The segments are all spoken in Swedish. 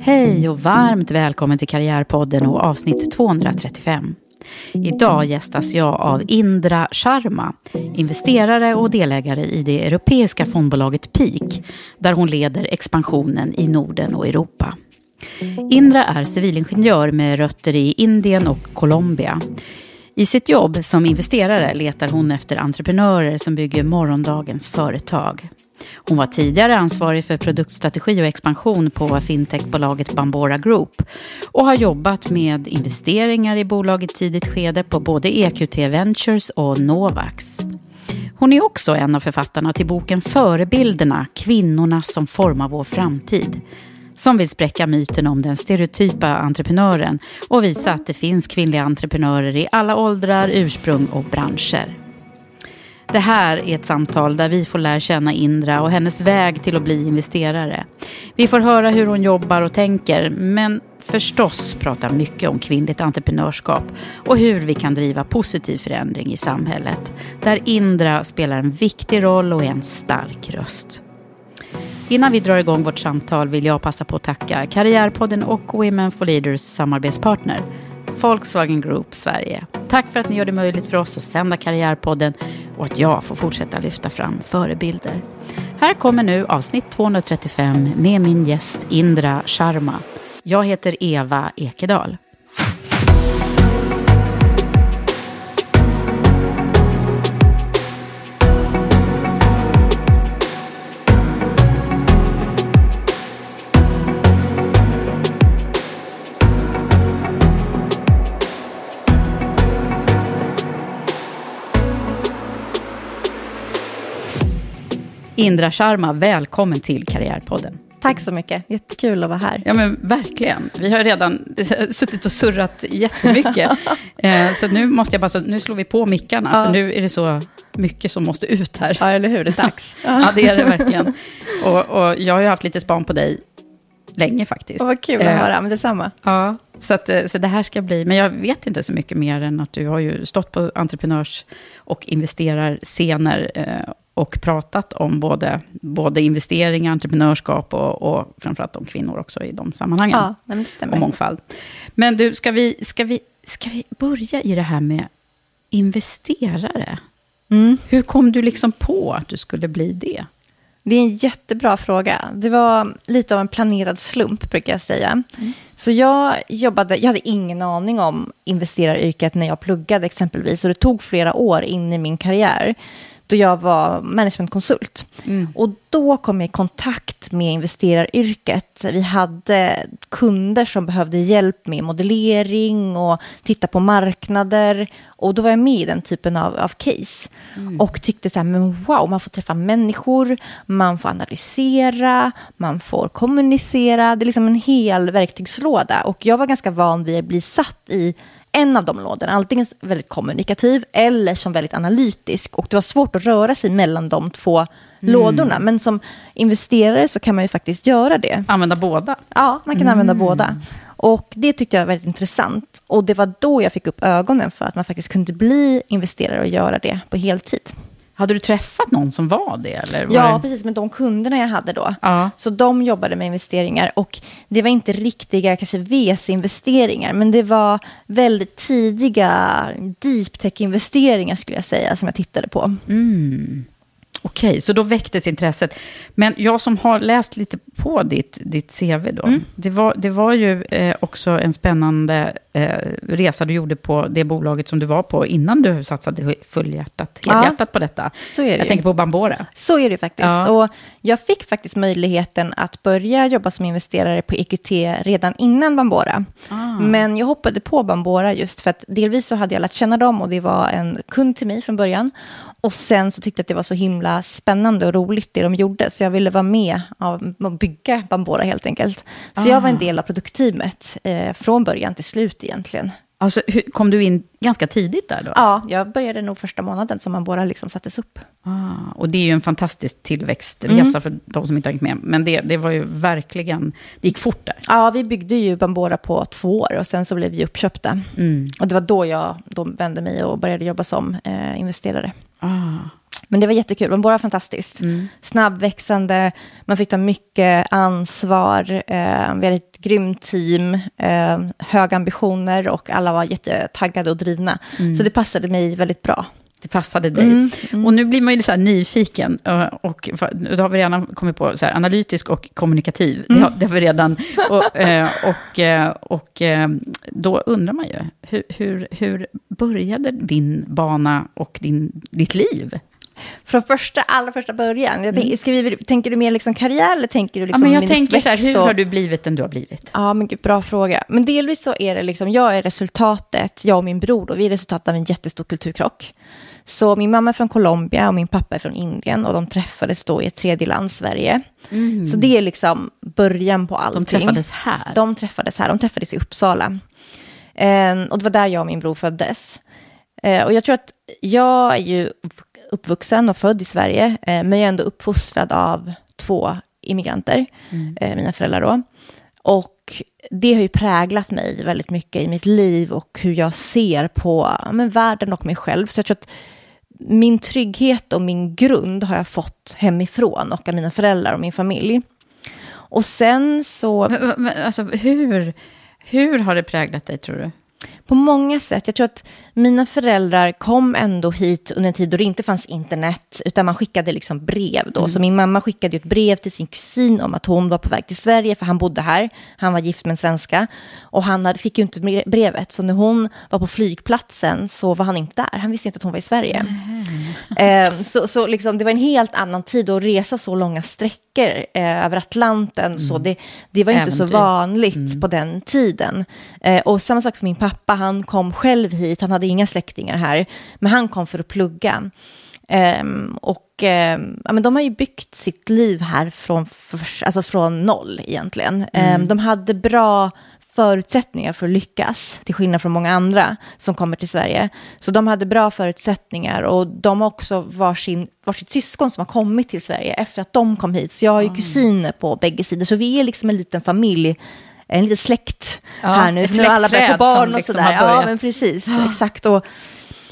Hej och varmt välkommen till Karriärpodden och avsnitt 235. Idag gästas jag av Indra Sharma, investerare och delägare i det europeiska fondbolaget Peak, där hon leder expansionen i Norden och Europa. Indra är civilingenjör med rötter i Indien och Colombia. I sitt jobb som investerare letar hon efter entreprenörer som bygger morgondagens företag. Hon var tidigare ansvarig för produktstrategi och expansion på fintechbolaget Bambora Group och har jobbat med investeringar i bolaget tidigt skede på både EQT Ventures och Novax. Hon är också en av författarna till boken Förebilderna, kvinnorna som formar vår framtid som vill spräcka myten om den stereotypa entreprenören och visa att det finns kvinnliga entreprenörer i alla åldrar, ursprung och branscher. Det här är ett samtal där vi får lära känna Indra och hennes väg till att bli investerare. Vi får höra hur hon jobbar och tänker, men förstås prata mycket om kvinnligt entreprenörskap och hur vi kan driva positiv förändring i samhället. Där Indra spelar en viktig roll och är en stark röst. Innan vi drar igång vårt samtal vill jag passa på att tacka Karriärpodden och Women for Leaders samarbetspartner Volkswagen Group Sverige. Tack för att ni gör det möjligt för oss att sända Karriärpodden och att jag får fortsätta lyfta fram förebilder. Här kommer nu avsnitt 235 med min gäst Indra Sharma. Jag heter Eva Ekedal. Indra Sharma, välkommen till Karriärpodden. Tack så mycket, jättekul att vara här. Ja men verkligen. Vi har redan suttit och surrat jättemycket. eh, så nu måste jag bara, så nu slår vi på mickarna, ja. för nu är det så mycket som måste ut här. Ja, eller hur, det är dags. ja, det är det verkligen. Och, och jag har ju haft lite span på dig länge faktiskt. Och vad kul att eh, höra, men detsamma. Ja, så, att, eh, så det här ska bli, men jag vet inte så mycket mer än att du har ju stått på entreprenörs och investerarscener eh, och pratat om både, både investeringar, entreprenörskap och, och framförallt om kvinnor också i de sammanhangen. Ja, men det stämmer. Och mångfald. Men du, ska vi, ska, vi, ska vi börja i det här med investerare? Mm. Hur kom du liksom på att du skulle bli det? Det är en jättebra fråga. Det var lite av en planerad slump, brukar jag säga. Mm. Så jag jobbade, jag hade ingen aning om investeraryrket när jag pluggade exempelvis. Och det tog flera år in i min karriär då jag var managementkonsult. Mm. Och då kom jag i kontakt med investeraryrket. Vi hade kunder som behövde hjälp med modellering och titta på marknader. Och då var jag med i den typen av, av case. Mm. Och tyckte så här, men wow, man får träffa människor, man får analysera, man får kommunicera. Det är liksom en hel verktygslåda. Och jag var ganska van vid att bli satt i en av de lådorna, antingen väldigt kommunikativ eller som väldigt analytisk. Och det var svårt att röra sig mellan de två Mm. lådorna. Men som investerare så kan man ju faktiskt göra det. Använda båda. Ja, man kan använda båda. Och det tyckte jag var väldigt intressant. Och det var då jag fick upp ögonen för att man faktiskt kunde bli investerare och göra det på heltid. Hade du träffat någon som var det? Eller var Ja, det... precis med de kunderna jag hade då. Ja. Så de jobbade med investeringar och det var inte riktiga kanske VC-investeringar, men det var väldigt tidiga deep tech-investeringar skulle jag säga som jag tittade på. Okej, så då väcktes intresset. Men jag som har läst lite på ditt, ditt CV då. Mm. Det, var, det var ju eh, också en spännande eh, resa du gjorde på det bolaget som du var på innan du satsade fullhjärtat, Ja. helhjärtat på detta. Så är det Jag ju. tänker på Bambora. Så är det faktiskt. Ja. Och jag fick faktiskt möjligheten att börja jobba som investerare på EQT redan innan Bambora. Men jag hoppade på Bambora just för att delvis så hade jag lärt känna dem och det var en kund till mig från början. Och sen så tyckte jag att det var så himla spännande och roligt det de gjorde. Så jag ville vara med att bygga Bambora helt enkelt. Så jag var en del av produktteamet eh, från början till slut egentligen. Alltså, hur, kom du in ganska tidigt där då? Ja, jag började nog första månaden som Bambora liksom sattes upp. Ah, och det är ju en fantastisk tillväxtresa för de som inte har hängt med. Men det, det var ju verkligen, det gick fort där. Ja, vi byggde ju Bambora på två år och sen så blev vi uppköpta. Och det var då jag då vände mig och började jobba som eh, investerare. Ah. Men det var jättekul, Bambora var fantastiskt. Snabbväxande, man fick ta mycket ansvar, eh, vi hade ett grymt team, eh, höga ambitioner och alla var jättetaggade och drivna. Så det passade mig väldigt bra. Det passade dig. Mm, Och nu blir man ju så nyfiken. eh, Och för- då har vi redan kommit på så här, analytisk och kommunikativ. Det, Mm. har, det har vi redan. Och, eh, och, eh, och då undrar man ju, hur, hur, hur började din bana och din, ditt liv? Från första, allra första början, jag tänk, ska vi, tänker du mer liksom karriär eller tänker du liksom ja, men jag tänker så här, hur och- har du blivit den du har blivit? Ja, men gud, bra fråga. Men delvis så är det liksom, jag är resultatet, jag och min bror, då, vi är resultatet av en jättestor kulturkrock. Så min mamma är från Colombia och min pappa är från Indien och de träffades då i ett tredje land, Sverige. Så det är liksom början på allting. De träffades här? De träffades här, de träffades i Uppsala. Eh, och det var där jag och min bror föddes. Eh, och jag tror att jag är ju uppvuxen och född i Sverige, eh, men jag är ändå uppfostrad av två immigranter, eh, mina föräldrar då. Och det har ju präglat mig väldigt mycket i mitt liv och hur jag ser på men världen och mig själv. Så jag tror att min trygghet och min grund har jag fått hemifrån och av mina föräldrar och min familj. Och sen så... Men, men, Alltså, hur, hur har det präglat dig, tror du? På många sätt. Jag tror att mina föräldrar kom ändå hit under en tid då det inte fanns internet, utan man skickade liksom brev då. Så min mamma skickade ett brev till sin kusin om att hon var på väg till Sverige, för han bodde här. Han var gift med en svenska. Och han hade, fick ju inte bre- brevet, så när hon var på flygplatsen så var han inte där. Han visste inte att hon var i Sverige. Eh, så så liksom, det var en helt annan tid att resa så långa sträckor eh, över Atlanten. Så det, det var inte så Äventyr. vanligt på den tiden. Eh, och samma sak för min pappa, han kom själv hit, han hade inga släktingar här, men han kom för att plugga. Ehm, och ehm, ja, men de har ju byggt sitt liv här från, för, alltså från noll egentligen. Ehm, de hade bra förutsättningar för att lyckas, till skillnad från många andra som kommer till Sverige. Så de hade bra förutsättningar och de har också varsin, varsitt syskon som har kommit till Sverige efter att de kom hit. Så jag har ju kusiner på bägge sidor, så vi är liksom en liten familj, en liten släkt Ja, här nu. ett Nu alla börjat få barn och liksom sådär. Ja, men precis, exakt. Och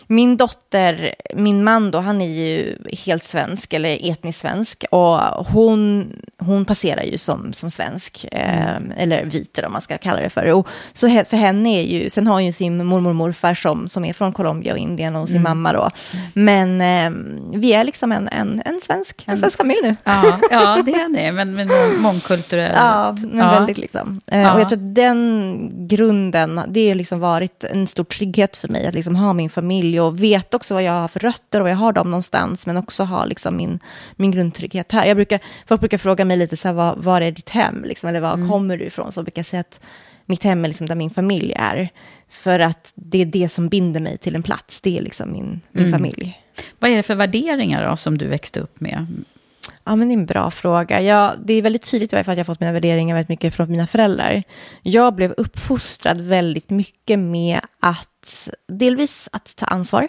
min dotter, min man då, han är ju helt svensk, eller etnisk svensk. Och hon, hon passerar ju som, som svensk, eh, eller vit om man ska kalla det för. Och så för henne är ju, sen har hon ju sin mormor och morfar som, som är från Colombia och Indien och sin mamma då. Men eh, vi är liksom en, en, en, svensk, en svensk familj nu. Ja, ja det är det, men, men mångkulturellt. Ja, men Ja. väldigt liksom. Eh, Ja. Och jag tror att den grunden, det har liksom varit en stor trygghet för mig, att liksom ha min familj och veta också vad jag har för rötter och var jag har dem någonstans, men också ha liksom min, min grundtrygghet här. Jag brukar, folk brukar fråga mig lite så här, var, var är ditt hem, liksom, eller var Mm. kommer du ifrån? Så brukar jag säga att mitt hem är liksom där min familj är, för att det är det som binder mig till en plats, det är liksom min, min Mm. familj. Vad är det för värderingar då, som du växte upp med? Ja, men det är en bra fråga. Jag, det är väldigt tydligt i varje fall att jag har fått mina värderingar väldigt mycket från mina föräldrar. Jag blev uppfostrad väldigt mycket med att att delvis att ta ansvar.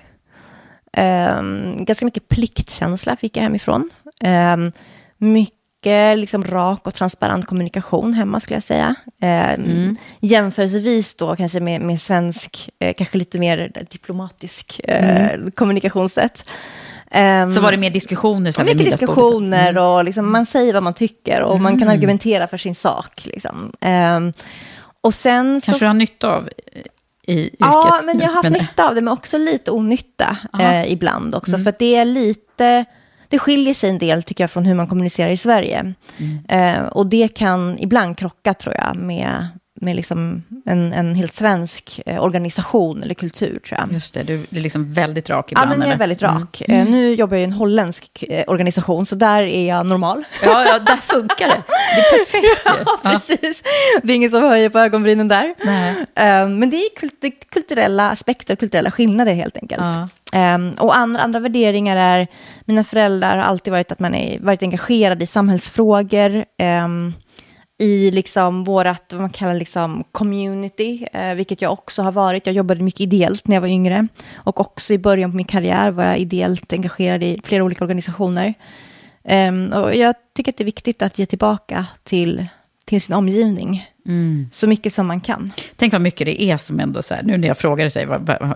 Um, ganska mycket pliktkänsla fick jag hemifrån. Um, mycket liksom rak och transparent kommunikation hemma skulle jag säga. Um, mm. Jämförelsevis då kanske med, med svensk, eh, kanske lite mer diplomatisk eh, mm. kommunikationssätt. Um, så var det mer diskussioner? Så mycket diskussioner mm. och liksom, man säger vad man tycker och mm. man kan mm. argumentera för sin sak. Liksom. Um, och sen Kanske så, du har nytta av i yrket? Ja, men jag har haft nytta av det, men också lite onytta eh, ibland också. Mm. För det är lite, det skiljer sig en del tycker jag från hur man kommunicerar i Sverige. Mm. Eh, och det kan ibland krocka tror jag med med liksom en, en helt svensk eh, organisation eller kultur, tror jag. Just det, du är liksom väldigt rak ibland. Ja, men jag är väldigt rak. Mm. Eh, nu jobbar jag i en holländsk eh, organisation, så där är jag normal. Ja, ja där funkar det. Det är perfekt Ja, precis. Det är ingen som höjer på ögonbrynen där. Nej. Um, men det är kult kulturella aspekter, kulturella skillnader helt enkelt. Ja. Um, och andra, andra värderingar är, mina föräldrar har alltid varit att man är varit engagerad i samhällsfrågor. Um, i liksom vårat, vad man kallar liksom community, eh, vilket jag också har varit. Jag jobbade mycket ideellt när jag var yngre. Och också i början på min karriär var jag ideellt engagerad i flera olika organisationer. Um, och jag tycker att det är viktigt att ge tillbaka till, till sin omgivning. Mm. Så mycket som man kan. Tänk vad mycket det är som ändå så här, nu när jag frågar sig,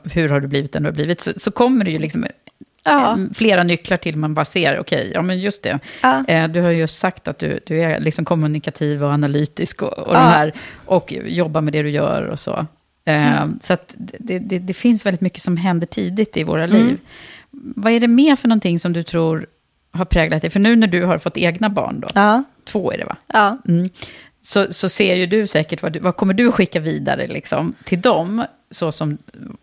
hur har du blivit den du har blivit, så, så kommer det ju liksom Ja. Eh, flera nycklar till man bara ser, okej, okay, ja men just det. Ja. Eh, du har just sagt att du, du är liksom kommunikativ och analytisk och, och, ja. här, och jobbar med det du gör och så. Mm. Så det, det, det, finns väldigt mycket som händer tidigt i våra mm. liv. Vad är det mer för någonting som du tror har präglat dig? För nu när du har fått egna barn då, ja. två är det va? Ja. Mm. Så, så ser ju du säkert vad, vad kommer du skicka vidare liksom, till dem så som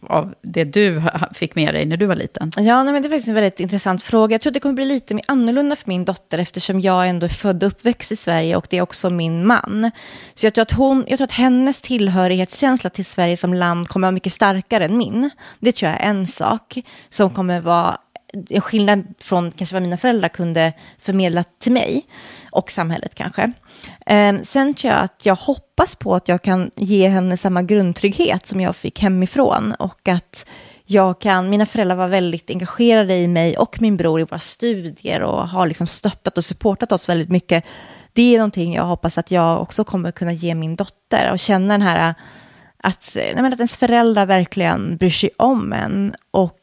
av det du fick med dig när du var liten? Ja, nej, men det är faktiskt en väldigt intressant fråga. Jag tror att det kommer bli lite mer annorlunda för min dotter eftersom jag ändå är född och uppväxt i Sverige och det är också min man. Så jag tror att, hon, jag tror att hennes tillhörighetskänsla till Sverige som land kommer att vara mycket starkare än min. Det tror jag är en sak som kommer vara en skillnad från kanske vad mina föräldrar kunde förmedla till mig och samhället kanske. Ehm, sen tror jag att jag hoppas på att jag kan ge henne samma grundtrygghet som jag fick hemifrån och att jag kan, mina föräldrar var väldigt engagerade i mig och min bror i våra studier och har liksom stöttat och supportat oss väldigt mycket. Det är någonting jag hoppas att jag också kommer kunna ge min dotter och känna den här att, nej att ens föräldrar verkligen bryr sig om en och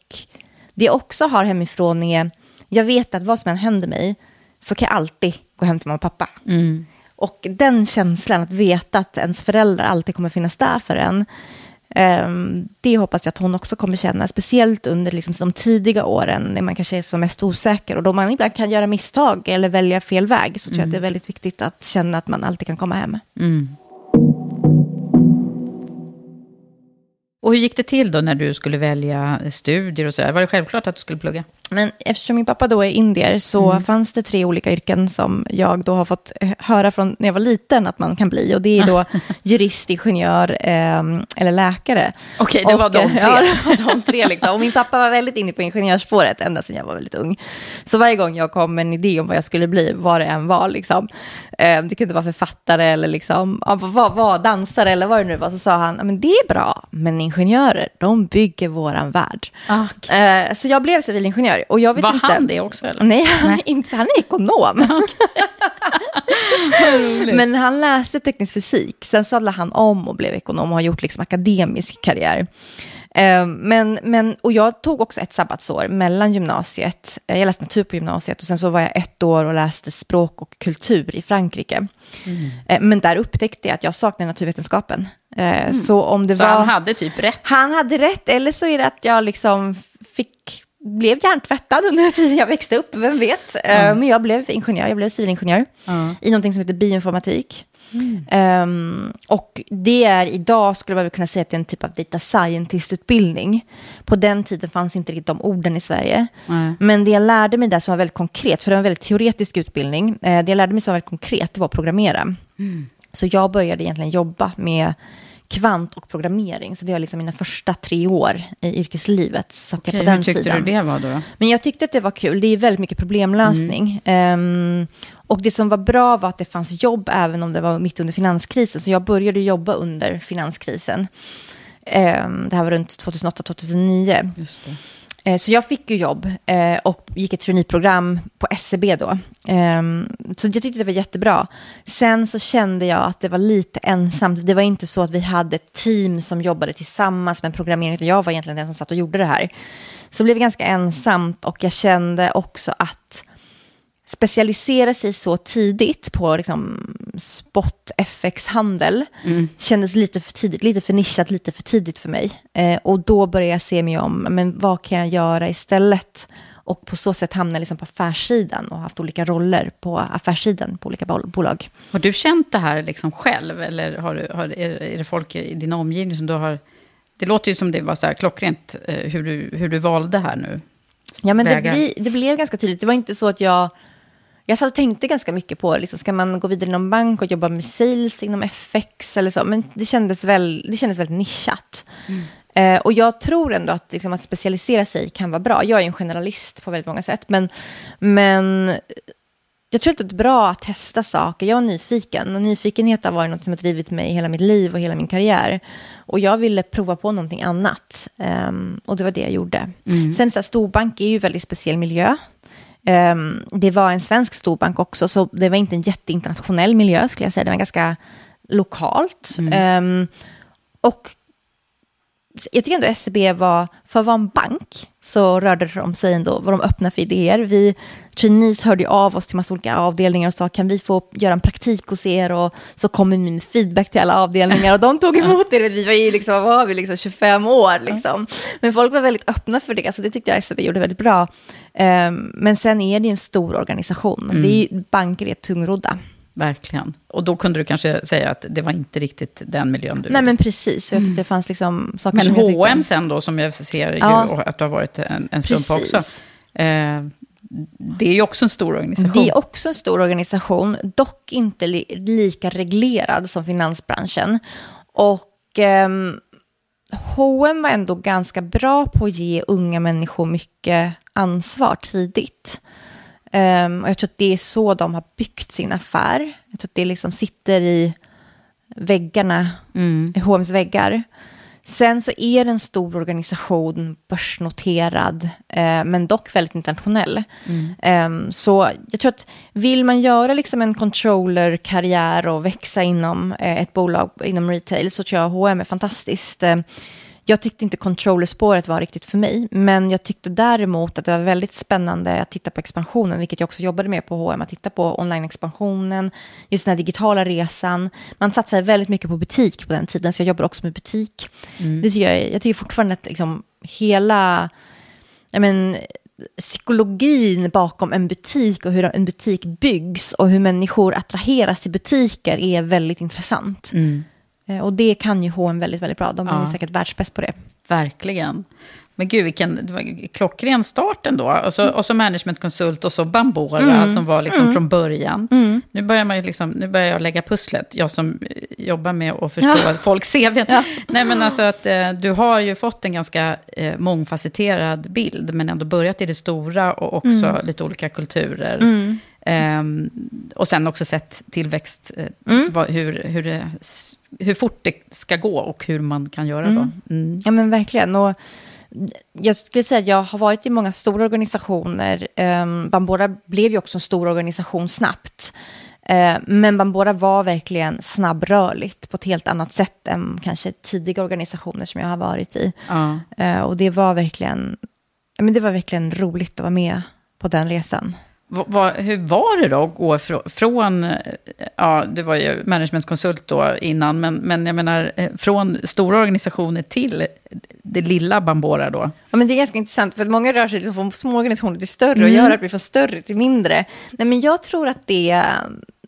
det jag också har hemifrån är, jag vet att vad som än händer mig så kan jag alltid gå hem till mamma och pappa. Mm. Och den känslan, att veta att ens föräldrar alltid kommer finnas där för en, um, det hoppas jag att hon också kommer känna, speciellt under liksom, de tidiga åren när man kanske är som mest osäker och då man ibland kan göra misstag eller välja fel väg, så tror jag att det är mm. väldigt viktigt att känna att man alltid kan komma hem. Mm. Och hur gick det till då när du skulle välja studier och så? Var det självklart att du skulle plugga? Men eftersom min pappa då är indier så mm. fanns det tre olika yrken som jag då har fått eh, höra från när jag var liten att man kan bli. Och det är då jurist, ingenjör eh, eller läkare. Okej, okay, det var de tre. Ja, det var de tre liksom. Och min pappa var väldigt inne på ingenjörsspåret ända sedan jag var väldigt ung. Så varje gång jag kom med en idé om vad jag skulle bli, vad det än var, liksom, eh, det kunde vara författare eller liksom, ja, vad, vad, dansare eller vad det nu var, så sa han, men det är bra, men ingenjörer, de bygger våran värld. Okay. Eh, så jag blev civilingenjör ingenjör. Och jag vet Var inte, han det också? Eller? Nej, han, nej. Är inte, han är ekonom. Men han läste teknisk fysik. Sen sadlade han om och blev ekonom och har gjort liksom akademisk karriär. Ehm, men, men, och jag tog också ett sabbatsår mellan gymnasiet. Eh, jag läste natur på gymnasiet och sen så var jag ett år och läste språk och kultur i Frankrike. Mm. Eh, men där upptäckte jag att jag saknade naturvetenskapen. Eh, mm. Så om det så var... han hade typ rätt? Han hade rätt, eller så är det att jag liksom fick blev hjärntvättad under tiden jag växte upp, vem vet. Mm. Men jag blev ingenjör, jag blev civilingenjör i någonting som heter bioinformatik. Mm. Um, och det är idag, skulle man kunna säga, att det är en typ av data scientist-utbildning. På den tiden fanns inte riktigt de orden i Sverige. Mm. Men det jag lärde mig där som var väldigt konkret, för det var en väldigt teoretisk utbildning, uh, det jag lärde mig som var väldigt konkret, det var att programmera. Mm. Så jag började egentligen jobba med kvant och programmering. Så det var liksom mina första tre år i yrkeslivet. Satt Okej, jag på den hur tyckte sidan. du det var då? Men jag tyckte att det var kul. Det är väldigt mycket problemlösning. Mm. Um, och det som var bra var att det fanns jobb även om det var mitt under finanskrisen. Så jag började jobba under finanskrisen. Eh, det här var runt 2008-2009. Just det. Eh, Så jag fick ju jobb eh, och gick ett traineeprogram på SCB då. Ehm, Så jag tyckte det var jättebra. Sen så kände jag att det var lite ensamt. Det var inte så att vi hade ett team som jobbade tillsammans med programmering, utan jag var egentligen den som satt och gjorde det här. Så det blev ganska ensamt och jag kände också att specialisera sig så tidigt på liksom, spot FX-handel kändes lite för tidigt, lite för nischat, lite för tidigt för mig. Eh, och då började jag se mig om, men vad kan jag göra istället? Och på så sätt hamnade jag liksom på affärssidan och haft olika roller på affärssidan på olika bol- bolag. Har du känt det här liksom själv? Eller har du, har, är, det folk i din omgivning som du har... Det låter ju som det var så här klockrent eh, hur, du, hur du valde här nu. Ja, men det, bli, det blev ganska tydligt. Det var inte så att jag... Jag satt och tänkte ganska mycket på, liksom, ska man gå vidare inom bank och jobba med sales inom FX eller så? Men det kändes, väl, det kändes väldigt nischat. Eh, och jag tror ändå att, liksom, att specialisera sig kan vara bra. Jag är en generalist på väldigt många sätt. Men, men jag tror att det är bra att testa saker. Jag är nyfiken. Och nyfikenhet har varit något som har drivit mig hela mitt liv och hela min karriär. Och jag ville prova på någonting annat. Ehm, och det var det jag gjorde. Sen så här, storbank är ju en väldigt speciell miljö. Ehm, det var en svensk storbank också, så det var inte en jätteinternationell miljö skulle jag säga. Det var ganska lokalt. Ehm, och jag tycker ändå SEB var, för att vara en bank, så rörde de sig ändå, var de öppna för idéer. Vi trainees hörde ju av oss till massa olika avdelningar och sa, kan vi få göra en praktik hos er? Och så kom vi med feedback till alla avdelningar och de tog emot det. Vi var ju liksom, vad var vi, liksom 25 år liksom. Men folk var väldigt öppna för det, så det tyckte jag SEB gjorde väldigt bra. Ehm, men sen är det ju en stor organisation. Alltså det är ju, banker är tungrodda. Verkligen. Och då kunde du kanske säga att det var inte riktigt den miljön du Nej men precis, jag tyckte det fanns liksom saker Men som jag tyckte... H&M sen då, som jag ser Ja. att du har varit en, en slump Precis. också. Eh, det är ju också en stor organisation. Det är också en stor organisation, dock inte li lika reglerad som finansbranschen. Och ehm, H&M var ändå ganska bra på att ge unga människor mycket ansvar tidigt. Ehm, och jag tror att det är så de har byggt sin affär. Jag tror att det liksom sitter i väggarna, i H&M's väggar. Sen så är det en stor organisation, börsnoterad, eh, men dock väldigt internationell. Ehm, så jag tror att vill man göra liksom en controller-karriär och växa inom eh, ett bolag inom retail så tror jag H&M är fantastiskt. Jag tyckte inte controllerspåret var riktigt för mig, men jag tyckte däremot att det var väldigt spännande att titta på expansionen, vilket jag också jobbade med på H&M, att titta på online-expansionen, just den här digitala resan. Man satsade väldigt mycket på butik på den tiden, så jag jobbade också med butik. Det tycker jag, jag tycker fortfarande att liksom hela jag men, psykologin bakom en butik och hur en butik byggs och hur människor attraheras till butiker är väldigt intressant. Eh, Och det kan ju H&M väldigt, väldigt bra. De är Ja. säkert världsbäst på det. Verkligen. Men gud, vilken klockren start ändå. Och så, och så managementkonsult och så Bambora som var liksom från början. Nu, börjar man liksom, nu börjar jag lägga pusslet, jag som eh, jobbar med att förstå Ja. folks CV. Nej men alltså att eh, du har ju fått en ganska eh, mångfacetterad bild, men ändå börjat i det stora och också lite olika kulturer. Ehm, och sen också sett tillväxt, eh, vad, hur, hur, det, hur fort det ska gå och hur man kan göra då. Mm. Ja, men verkligen. Och jag skulle säga att jag har varit i många stora organisationer. Um, Bambora blev ju också en stor organisation snabbt. Eh, men Bambora var verkligen snabbrörligt på ett helt annat sätt än kanske tidiga organisationer som jag har varit i. Eh, och det var verkligen, men det var verkligen roligt att vara med på den resan. Va, hur var det då att gå frå, från, eh, ja du var ju managementkonsult då innan, men, men jag menar eh, från stora organisationer till det lilla Bambora då? Ja, men det är ganska intressant, för att många rör sig liksom från små organisationer till större och gör att vi från större till mindre. Nej, men jag tror att det,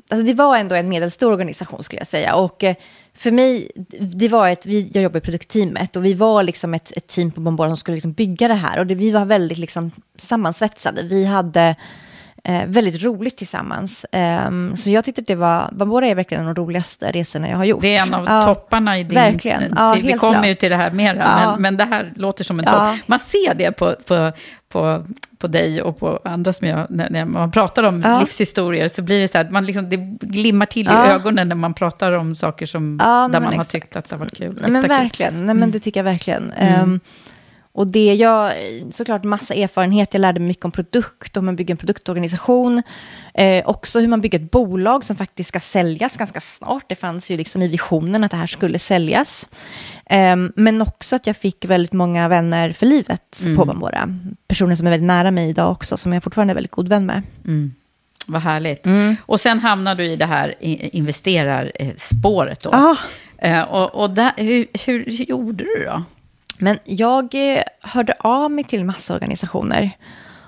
alltså det var ändå en medelstor organisation skulle jag säga. Och eh, för mig, det var ett, vi, jag jobbar i produktteamet och vi var liksom ett, ett team på Bambora som skulle liksom bygga det här. Och det, vi var väldigt liksom sammansvetsade. Vi hade väldigt roligt tillsammans. Um, så jag tyckte att det var, Bambora är verkligen en av de roligaste resorna jag har gjort. Det är en av ja, topparna i din... Verkligen. Ja, vi, kommer klart. ju till det här mera, Ja. men, men det här låter som en Ja. topp. Man ser det på, på, på, på dig och på andra som jag... När, när man pratar om Ja. livshistorier så blir det så här, man liksom, det glimmar till i ögonen när man pratar om saker som, där man har exakt. tyckt att det har varit kul. Nej, men extra kul. verkligen, Nej, men det tycker jag verkligen. Ehm, och det jag, såklart massa erfarenhet, jag lärde mig mycket om produkt, om man bygger en produktorganisation. Eh, också hur man bygger ett bolag som faktiskt ska säljas ganska snart. Det fanns ju liksom i visionen att det här skulle säljas. Ehm, men också att jag fick väldigt många vänner för livet på Bambora. Personer som är väldigt nära mig idag också, som jag fortfarande är väldigt god vän med. Vad härligt. Mm. Och sen hamnar du i det här investerarspåret då. Ah. Eh, och och där, hur, hur, hur gjorde du då? Men jag eh, hörde av mig till massa organisationer.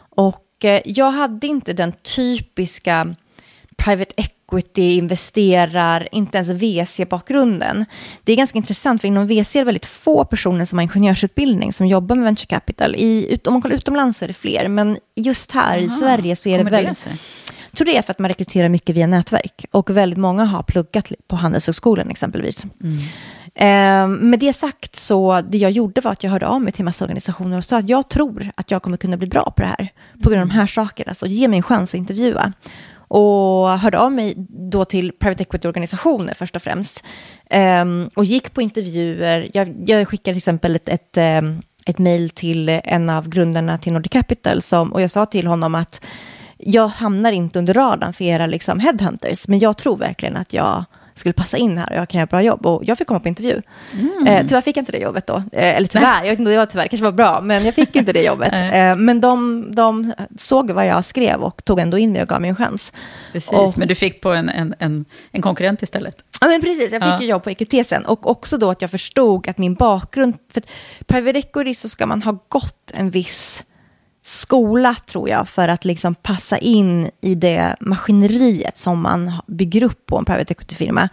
Och eh, jag hade inte den typiska private equity, investerar, inte ens VC-bakgrunden. Det är ganska intressant, för inom VC är det väldigt få personer som har ingenjörsutbildning som jobbar med venture capital. I, om man kollar utomlands så är det fler, men just här i Sverige så är det väldigt... Jag tror det är för att man rekryterar mycket via nätverk. Och väldigt många har pluggat på Handelshögskolan exempelvis. Eh, med det sagt så, det jag gjorde var att jag hörde av mig till massa organisationer och sa att jag tror att jag kommer kunna bli bra på det här. På grund av de här sakerna. Så ge mig en chans att intervjua. Och hörde av mig då till private equity-organisationer först och främst. Eh, och gick på intervjuer. Jag, jag skickade till exempel ett, ett, ehm, ett mejl till en av grundarna till Nordic Capital. Som, och jag sa till honom att jag hamnar inte under radarn för era liksom, headhunters. Men jag tror verkligen att jag skulle passa in här och jag kan göra bra jobb. Och jag fick komma på intervju. Eh, tyvärr fick jag inte det jobbet då. Eh, eller tyvärr, jag vet inte det var tyvärr, kanske var bra. Men jag fick inte det jobbet. eh, men de, de såg vad jag skrev och tog ändå in mig och gav mig en chans. Precis, Och- men du fick på en, en, en, en konkurrent istället. Ja, men precis. Jag fick Ja. ju jobb på EQT sen. Och också då att jag förstod att min bakgrund... För att private equity så ska man ha gått en viss skola, tror jag, för att liksom passa in i det maskineriet som man bygger upp på en private equity-firma.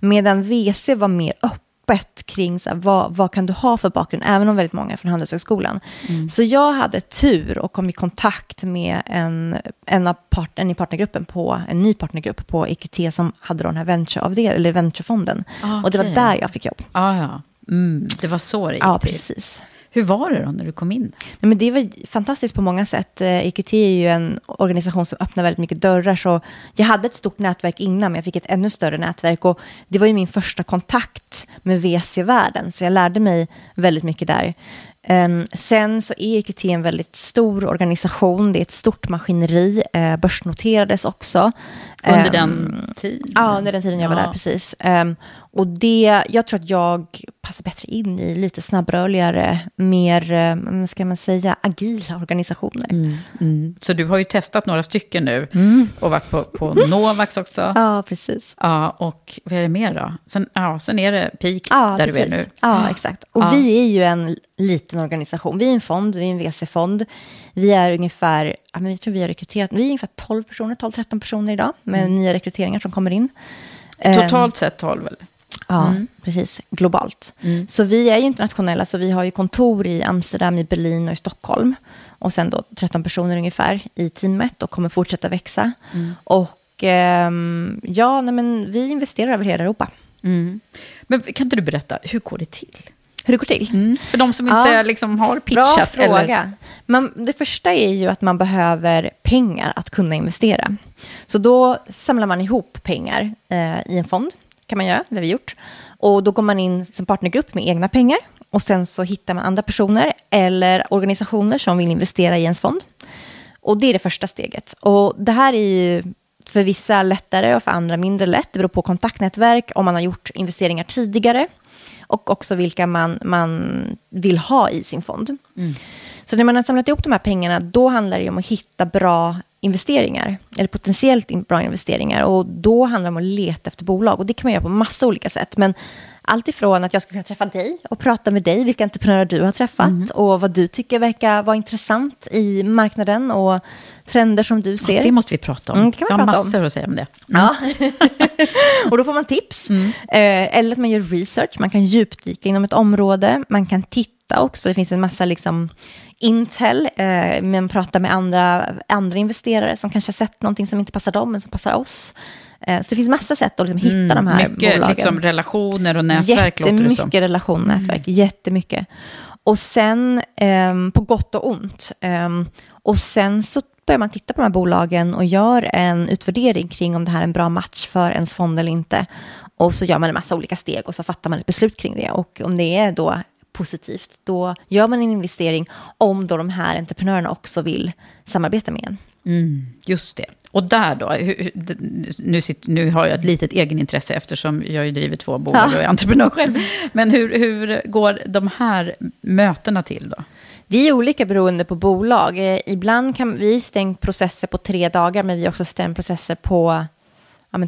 Medan VC var mer öppet kring så här, vad, vad kan du ha för bakgrund, även om väldigt många är från Handelshögskolan. Så jag hade tur och kom i kontakt med en, en, av part, en i partnergruppen på, en ny partnergrupp på EQT som hade den här venture eller venturefonden. Och det var där jag fick jobb. Ah, ja, mm, det var så det gick Ja, till. precis. Hur var det då när du kom in? Nej, men det var fantastiskt på många sätt. Eh, EQT är ju en organisation som öppnar väldigt mycket dörrar. Så jag hade ett stort nätverk innan, men jag fick ett ännu större nätverk. Och det var ju min första kontakt med VC-världen, så jag lärde mig väldigt mycket där. Ehm, sen så är EQT en väldigt stor organisation. Det är ett stort maskineri. Eh, börsnoterades också. Under Ehm, den tiden? Ja, under den tiden jag var Ja. där, precis. Ehm, och det, jag tror att jag passar bättre in i lite snabbrörligare, mer, eh, vad ska man säga, agila organisationer. Mm. Så du har ju testat några stycken nu och varit på, på Novax också. Mm. Ja, precis. Ja, och vad är det mer då? Sen, ja, sen är det Peak Ja, där precis. du är nu. Ja, exakt. Och Ja. vi är ju en liten organisation. Vi är en fond, vi är en VC-fond. Vi är ungefär, ja, men jag tror vi har rekryterat, vi är ungefär 12 personer, 12-13 personer idag med nya rekryteringar som kommer in. Ehm, Totalt sett 12 eller? Ja, precis. Globalt. Så vi är ju internationella, så vi har ju kontor i Amsterdam, i Berlin och i Stockholm. Och sen då 13 personer ungefär i teamet och kommer fortsätta växa. Och ehm, ja, nej, men vi investerar över hela Europa. Men kan inte du berätta, hur går det till? Hur det går till? För de som inte Ja. liksom har Bra pitchat. fråga. Eller, Man, det första är ju att man behöver pengar att kunna investera. Så då samlar man ihop pengar eh, i en fond, kan man göra, det har vi gjort. Och då går man in som partnergrupp med egna pengar. Och sen så hittar man andra personer eller organisationer som vill investera i ens fond. Och det är det första steget. Och det här är ju för vissa lättare och för andra mindre lätt. Det beror på kontaktnätverk, om man har gjort investeringar tidigare och också vilka man, man vill ha i sin fond. Så när man har samlat ihop de här pengarna, då handlar det om att hitta bra investeringar, eller potentiellt bra investeringar. Och då handlar det om att leta efter bolag. Och det kan man göra på massa olika sätt. Men allt ifrån att jag ska kunna träffa dig och prata med dig, vilka entreprenörer du har träffat och vad du tycker verkar vara intressant i marknaden och trender som du ser. det måste vi prata om. Mm, det kan man jag har prata om. massor att säga om det. Ja. och då får man tips. Eh, eller att man gör research. Man kan djupdyka inom ett område. Man kan titta hitta också. Det finns en massa liksom intel, eh, men prata med andra, andra investerare som kanske har sett någonting som inte passar dem, men som passar oss. Eh, så det finns massa sätt att liksom hitta mm, de här mycket, bolagen. Liksom relationer och nätverk låter det som. Relation och nätverk, mm. jättemycket. Och sen, eh, på gott och ont. Eh, och sen så börjar man titta på de här bolagen och gör en utvärdering kring om det här är en bra match för ens fond eller inte. Och så gör man en massa olika steg och så fattar man ett beslut kring det. Och om det är då positivt, då gör man en investering om då de här entreprenörerna också vill samarbeta med en. Mm, just det. Och där då, nu, sitter, nu har jag ett litet egenintresse eftersom jag ju driver två bolag och är entreprenör själv. Men hur, hur går de här mötena till då? Det är olika beroende på bolag. Eh, ibland kan vi stänga processer på tre dagar, men vi har också stängt processer på ja,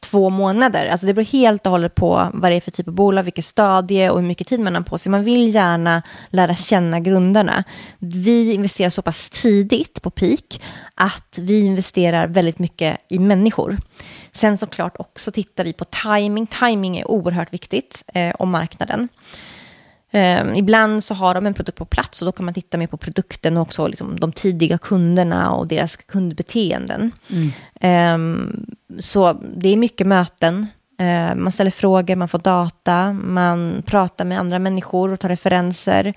två månader. Alltså det beror helt och hållet på vad det är för typ av bolag, vilket stadie och hur mycket tid man har på sig. Man vill gärna lära känna grundarna. Vi investerar så pass tidigt på peak att vi investerar väldigt mycket i människor. Sen såklart också tittar vi på timing. Timing är oerhört viktigt eh, om marknaden. Um, ibland så har de en produkt på plats och då kan man titta mer på produkten och också liksom, de tidiga kunderna och deras kundbeteenden. Mm. Um, så det är mycket möten. Uh, man ställer frågor, man får data, man pratar med andra människor och tar referenser.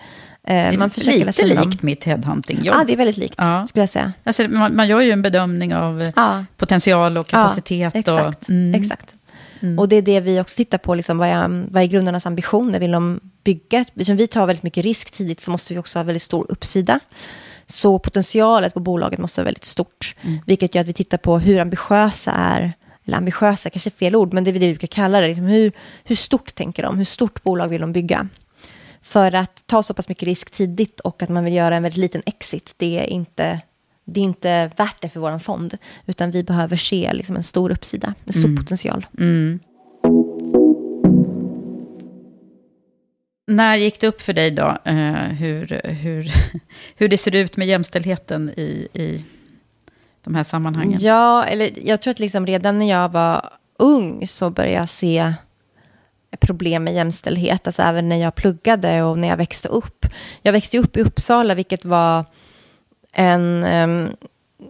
Uh, man försöker lite likt mitt headhunting-jobb. Ja, det är väldigt likt, ja. skulle jag säga. Alltså, man, man gör ju en bedömning av ja. potential och kapacitet. Ja, exakt. Och, mm. exakt. Mm. Och det är det vi också tittar på, liksom, vad, är, vad är grundarnas ambitioner? Vill de bygga? Eftersom vi tar väldigt mycket risk tidigt så måste vi också ha väldigt stor uppsida. Så potentialet på bolaget måste vara väldigt stort. Mm. Vilket gör att vi tittar på hur ambitiösa är, eller ambitiösa kanske är fel ord, men det är det vi brukar kalla det. Liksom hur, hur stort tänker de? Hur stort bolag vill de bygga? För att ta så pass mycket risk tidigt och att man vill göra en väldigt liten exit, det är inte det är inte värt det för vår fond, utan vi behöver se liksom en stor uppsida, en stor mm. potential. Mm. När gick det upp för dig då, uh, hur, hur, hur det ser ut med jämställdheten i, i de här sammanhangen? Ja, eller jag tror att liksom redan när jag var ung så började jag se problem med jämställdhet, alltså även när jag pluggade och när jag växte upp. Jag växte upp i Uppsala, vilket var en, um,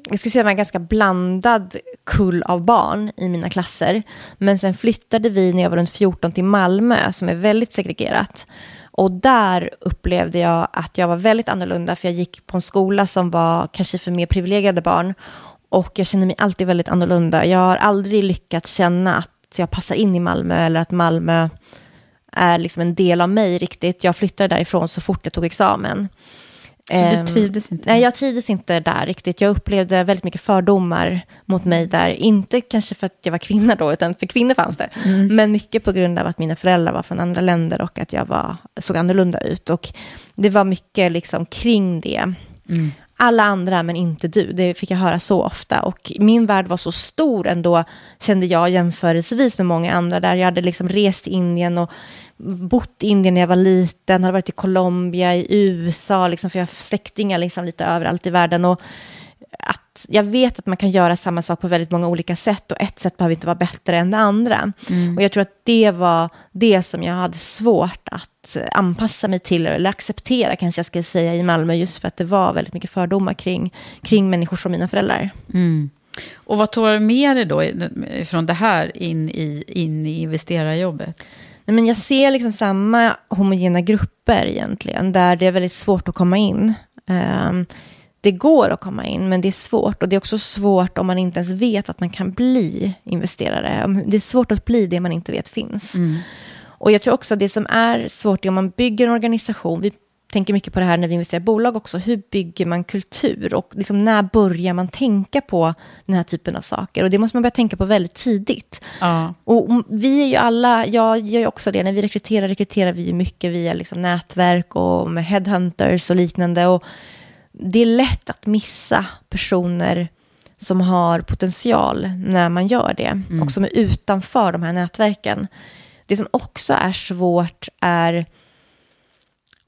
jag skulle säga en ganska blandad kull av barn i mina klasser. Men sen flyttade vi när jag var runt 14 till Malmö som är väldigt segregerat. Och där upplevde jag att jag var väldigt annorlunda för jag gick på en skola som var kanske för mer privilegierade barn. Och jag känner mig alltid väldigt annorlunda. Jag har aldrig lyckats känna att jag passar in i Malmö eller att Malmö är liksom en del av mig riktigt. Jag flyttade därifrån så fort jag tog examen. Så du ehm, trivdes inte? Nej, jag trivdes inte där riktigt. Jag upplevde väldigt mycket fördomar mot mig där. Inte kanske för att jag var kvinna då, utan för kvinnor fanns det. Mm. Men mycket på grund av att mina föräldrar var från andra länder och att jag var, såg annorlunda ut. Och det var mycket liksom kring det. Mm. Alla andra, men inte du. Det fick jag höra så ofta. Och min värld var så stor ändå, kände jag jämförelsevis med många andra. Där jag hade liksom rest till Indien och bott i Indien när jag var liten, hade varit i Colombia, i USA, liksom, för jag har släktingar liksom, lite överallt i världen. Och att jag vet att man kan göra samma sak på väldigt många olika sätt och ett sätt behöver inte vara bättre än det andra. Mm. Och jag tror att det var det som jag hade svårt att anpassa mig till, eller acceptera kanske jag ska säga i Malmö, just för att det var väldigt mycket fördomar kring, kring människor som mina föräldrar. Mm. Och vad tar du med dig då från det här in i, in i investerarjobbet? Nej, men jag ser liksom samma homogena grupper egentligen, där det är väldigt svårt att komma in. Um, det går att komma in, men det är svårt. Och det är också svårt om man inte ens vet att man kan bli investerare. Det är svårt att bli det man inte vet finns. Mm. Och jag tror också att det som är svårt är om man bygger en organisation. Vi tänker mycket på det här när vi investerar i bolag också. Hur bygger man kultur? Och liksom när börjar man tänka på den här typen av saker? Och det måste man börja tänka på väldigt tidigt. Ja. Och vi är ju alla, jag gör ju också det, när vi rekryterar, rekryterar vi ju mycket via liksom nätverk och med headhunters och liknande. Och det är lätt att missa personer som har potential när man gör det. Mm. Och som är utanför de här nätverken. Det som också är svårt är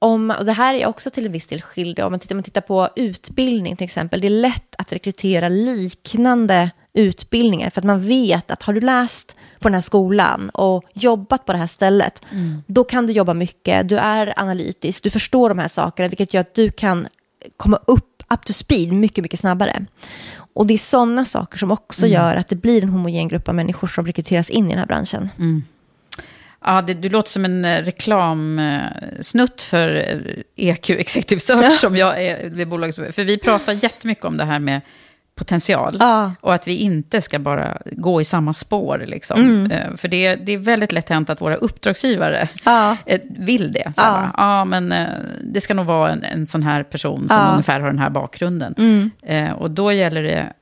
om, och det här är också till en viss del skild, om man tittar, man tittar på utbildning till exempel, det är lätt att rekrytera liknande utbildningar. För att man vet att har du läst på den här skolan och jobbat på det här stället, då kan du jobba mycket, du är analytisk, du förstår de här sakerna, vilket gör att du kan komma upp, up to speed mycket, mycket snabbare. Och det är sådana saker som också gör att det blir en homogen grupp av människor som rekryteras in i den här branschen. Ja, det, du låter som en eh, reklamsnutt för eh, EQ Executive Search som jag är det bolaget som För vi pratar jättemycket om det här med potential. Ja. Och att vi inte ska bara gå i samma spår. Liksom. Mm. Eh, För det, det är väldigt lätt hänt att våra uppdragsgivare Ja. vill det. Så Ja. ja. ja, men det ska nog vara en, en sån här person som Ja. ungefär har den här bakgrunden. Mm. Och då gäller det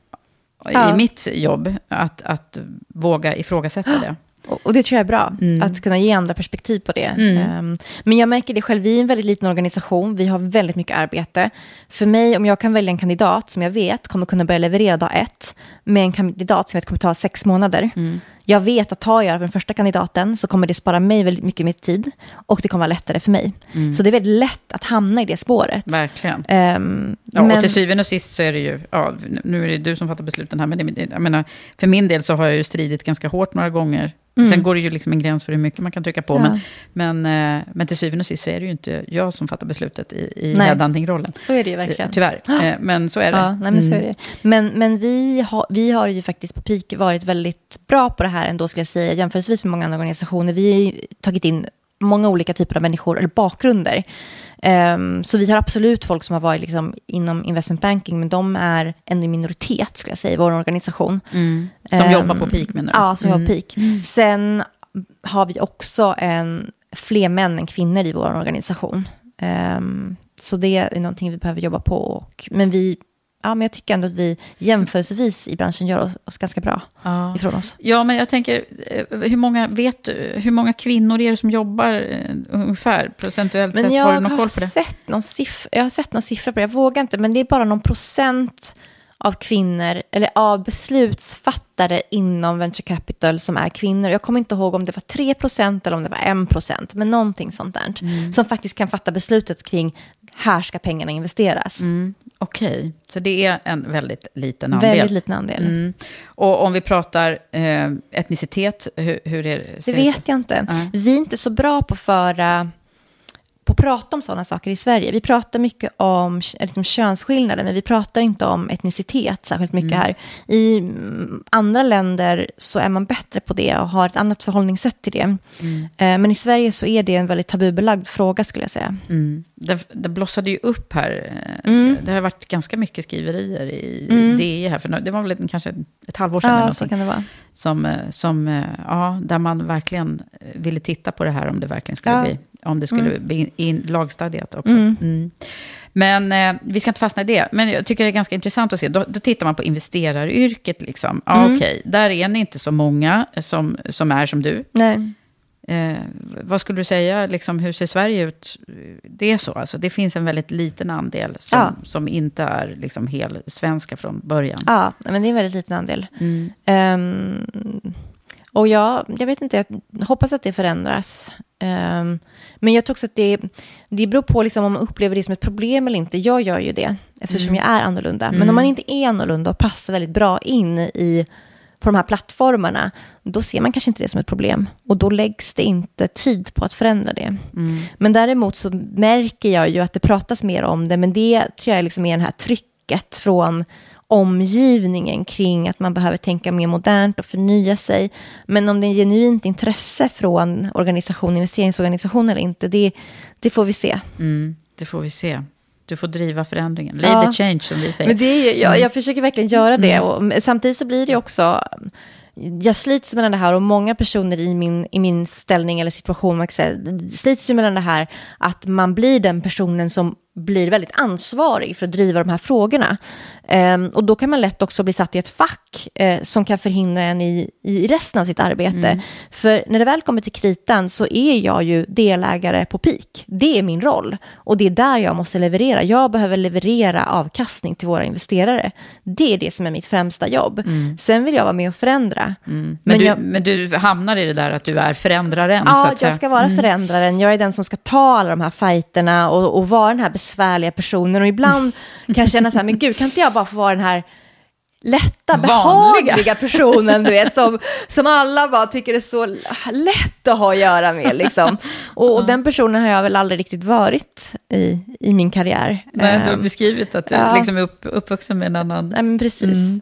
Ja. i mitt jobb att, att våga ifrågasätta det. Och, det tror jag är bra, att kunna ge andra perspektiv på det. Ehm, men jag märker det själv, vi är en väldigt liten organisation, vi har väldigt mycket arbete. För mig, om jag kan välja en kandidat som jag vet kommer kunna börja leverera dag ett, med en kandidat som jag vet kommer ta sex månader. Jag vet att tar jag den första kandidaten så kommer det spara mig väldigt mycket mer tid och det kommer vara lättare för mig. Så det är väldigt lätt att hamna i det spåret. Verkligen. Ehm, Ja, men- Och till syvende och sist så är det ju, ja, nu är det du som fattar besluten här, men det, jag menar, för min del så har jag ju stridit ganska hårt några gånger. Sen går det ju liksom en gräns för hur mycket man kan trycka på, Mm. Ja. men, men, eh, men till syvende och sist så är det ju inte jag som fattar beslutet i, i headhunting-rollen. Så är det ju verkligen. Eh, Tyvärr, Eh, men så är det. Ja, nej, men så är Mm. det. Men, men vi, har, vi har ju faktiskt på PIK varit väldigt bra på det här ändå, skulle jag säga, jämförelsevis med många andra organisationer. Vi har tagit in många olika typer av människor, eller bakgrunder. Ehm, så vi har absolut folk som har varit liksom inom investment banking, men de är ändå i minoritet, skulle jag säga, i vår organisation. Mm. Som Ehm, jobbar på peak menar du? Ja, som Mm. jobbar på peak. Sen har vi också en, fler män än kvinnor i vår organisation. Ehm, så det är någonting vi behöver jobba på. Och, men, vi, ja, men jag tycker ändå att vi jämförelsevis i branschen gör oss, oss ganska bra Ja. ifrån oss. Ja, men jag tänker, eh, hur många, vet du, hur många kvinnor är det som jobbar eh, ungefär procentuellt Men sett? jag Har du någon koll på det? sett någon siffra, jag har sett någon siffra på det, jag vågar inte, men det är bara någon procent av kvinnor, eller av beslutsfattare inom venture capital som är kvinnor. Jag kommer inte ihåg om det var 3 procent eller om det var 1 procent, men någonting sånt där. Mm. Som faktiskt kan fatta beslutet kring här ska pengarna investeras. Mm, Okej, så det är en väldigt liten andel. Väldigt liten andel. Mm. Och om vi pratar eh, etnicitet, hur, hur är det? Det vet jag inte. Nej. Vi är inte så bra på att föra på att prata om sådana saker i Sverige. Vi pratar mycket om eller liksom, könsskillnader, men vi pratar inte om etnicitet särskilt mycket Mm. här. I mm, andra länder så är man bättre på det och har ett annat förhållningssätt till det. Mm. Eh, men i Sverige så är det en väldigt tabubelagd fråga skulle jag säga. Mm. Det, det blossade ju upp här. eh, Mm. Det har varit ganska mycket skriverier i Mm. DI här. För det var väl kanske ett halvår sedan. Ja, så kan det vara. som, eh, som, eh, ja, där man verkligen eh, ville titta på det här om det verkligen skulle Ja. bli, om det skulle Mm. bli in, lagstadgat också. Mm. Mm. Men eh, vi ska inte fastna i det. Men jag tycker det är ganska intressant att se. Då, då tittar man på investeraryrket. Liksom. Mm. Okej, där är ni inte så många som, som är som du. Nej. Eh, vad skulle du säga, liksom, hur ser Sverige ut? Det är så, alltså. Det finns en väldigt liten andel som, Ja. som inte är liksom, hel svenska från början. Ja, men det är en väldigt liten andel. Ehm, och jag, jag vet inte, jag hoppas att det förändras. Ehm, men jag tror också att det, det beror på liksom om man upplever det som ett problem eller inte. Jag gör ju det, eftersom jag är annorlunda. Men om man inte är annorlunda och passar väldigt bra in i, på de här plattformarna, då ser man kanske inte det som ett problem. Och då läggs det inte tid på att förändra det. Men däremot så märker jag ju att det pratas mer om det, men det tror jag liksom är det här trycket från omgivningen kring att man behöver tänka mer modernt och förnya sig. Men om det är genuint intresse från organisation, investeringsorganisation eller inte, det, det får vi se. Mm, det får vi se. Du får driva förändringen. Lead Ja. the change, som vi säger. Men det är ju, jag, jag försöker verkligen göra det. Och samtidigt så blir det också... Jag slits mellan det här och många personer i min, i min ställning eller situation man kan säga, slits ju mellan det här att man blir den personen som blir väldigt ansvarig för att driva de här frågorna. Ehm, och då kan man lätt också bli satt i ett fack eh, som kan förhindra en i, i resten av sitt arbete. För när det väl kommer till kritan så är jag ju delägare på peak. Det är min roll och det är där jag måste leverera. Jag behöver leverera avkastning till våra investerare. Det är det som är mitt främsta jobb. Sen vill jag vara med och förändra. men, men du, jag- men du hamnar i det där att du är förändraren. Ja, jag ska vara förändraren. Jag är den som ska ta alla de här fighterna och, och vara den här besvärliga personen. Och ibland kan jag känna så här, men gud, kan inte jag bara få vara den här lätta, Vanliga. behagliga personen, du vet, som, som alla bara tycker är så lätt att ha att göra med. Liksom. Och, och den personen har jag väl aldrig riktigt varit i, i min karriär. Men du har Ehm, beskrivit att du ja. liksom är upp, uppvuxen med en annan... Nej, men precis. Mm.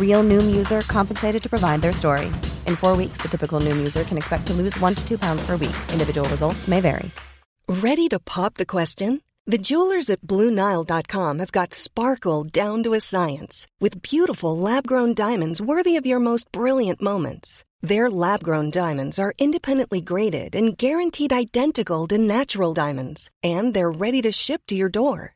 Real Noom user compensated to provide their story. In four weeks, the typical Noom user can expect to lose one to two pounds per week. Individual results may vary. Ready to pop the question? The jewelers at BlueNile.com have got sparkle down to a science with beautiful lab grown diamonds worthy of your most brilliant moments. Their lab grown diamonds are independently graded and guaranteed identical to natural diamonds, and they're ready to ship to your door.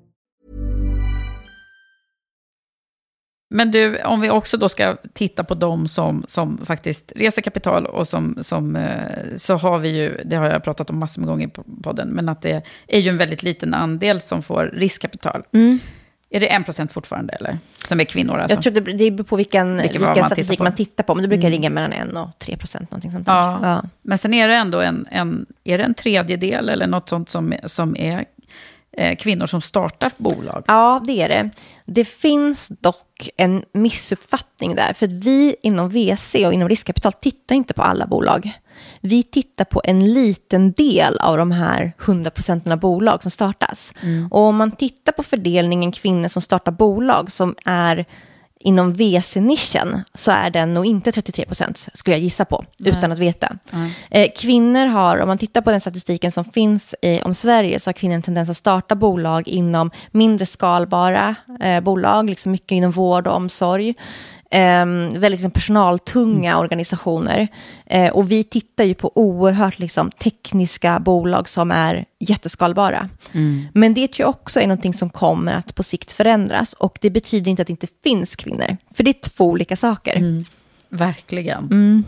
Men du, om vi också då ska titta på de som, som faktiskt reser kapital och som, som, eh, så har vi ju, det har jag pratat om massor med gånger på podden, men att det är ju en väldigt liten andel som får riskkapital. Mm. Är det en procent fortfarande, eller? Som är kvinnor alltså? Jag tror det, det beror på vilken, Vilken vilken, man statistik tittar på. man tittar på, men det brukar Mm. ringa mellan 1 och 3 procent, någonting sånt där. Ja. Ja. Men sen är det ändå en, en, är det en tredjedel eller något sånt som, som är kvinnor som startar bolag? Ja, det är det. Det finns dock en missuppfattning där. För vi inom VC och inom riskkapital tittar inte på alla bolag. Vi tittar på en liten del av de här 100 procenten av bolag som startas. Och om man tittar på fördelningen kvinnor som startar bolag som är inom VC-nischen så är den nog inte 33 procent, skulle jag gissa på, Nej. utan att veta. Eh, kvinnor har, om man tittar på den statistiken som finns i, om Sverige, så har kvinnor en tendens att starta bolag inom mindre skalbara eh, bolag, liksom mycket inom vård och omsorg. Eh, väldigt liksom, personaltunga organisationer. Eh, och vi tittar ju på oerhört liksom, tekniska bolag som är jätteskalbara. Men det tror jag också är någonting som kommer att på sikt förändras. Och det betyder inte att det inte finns kvinnor. För det är två olika saker. Verkligen. Mm.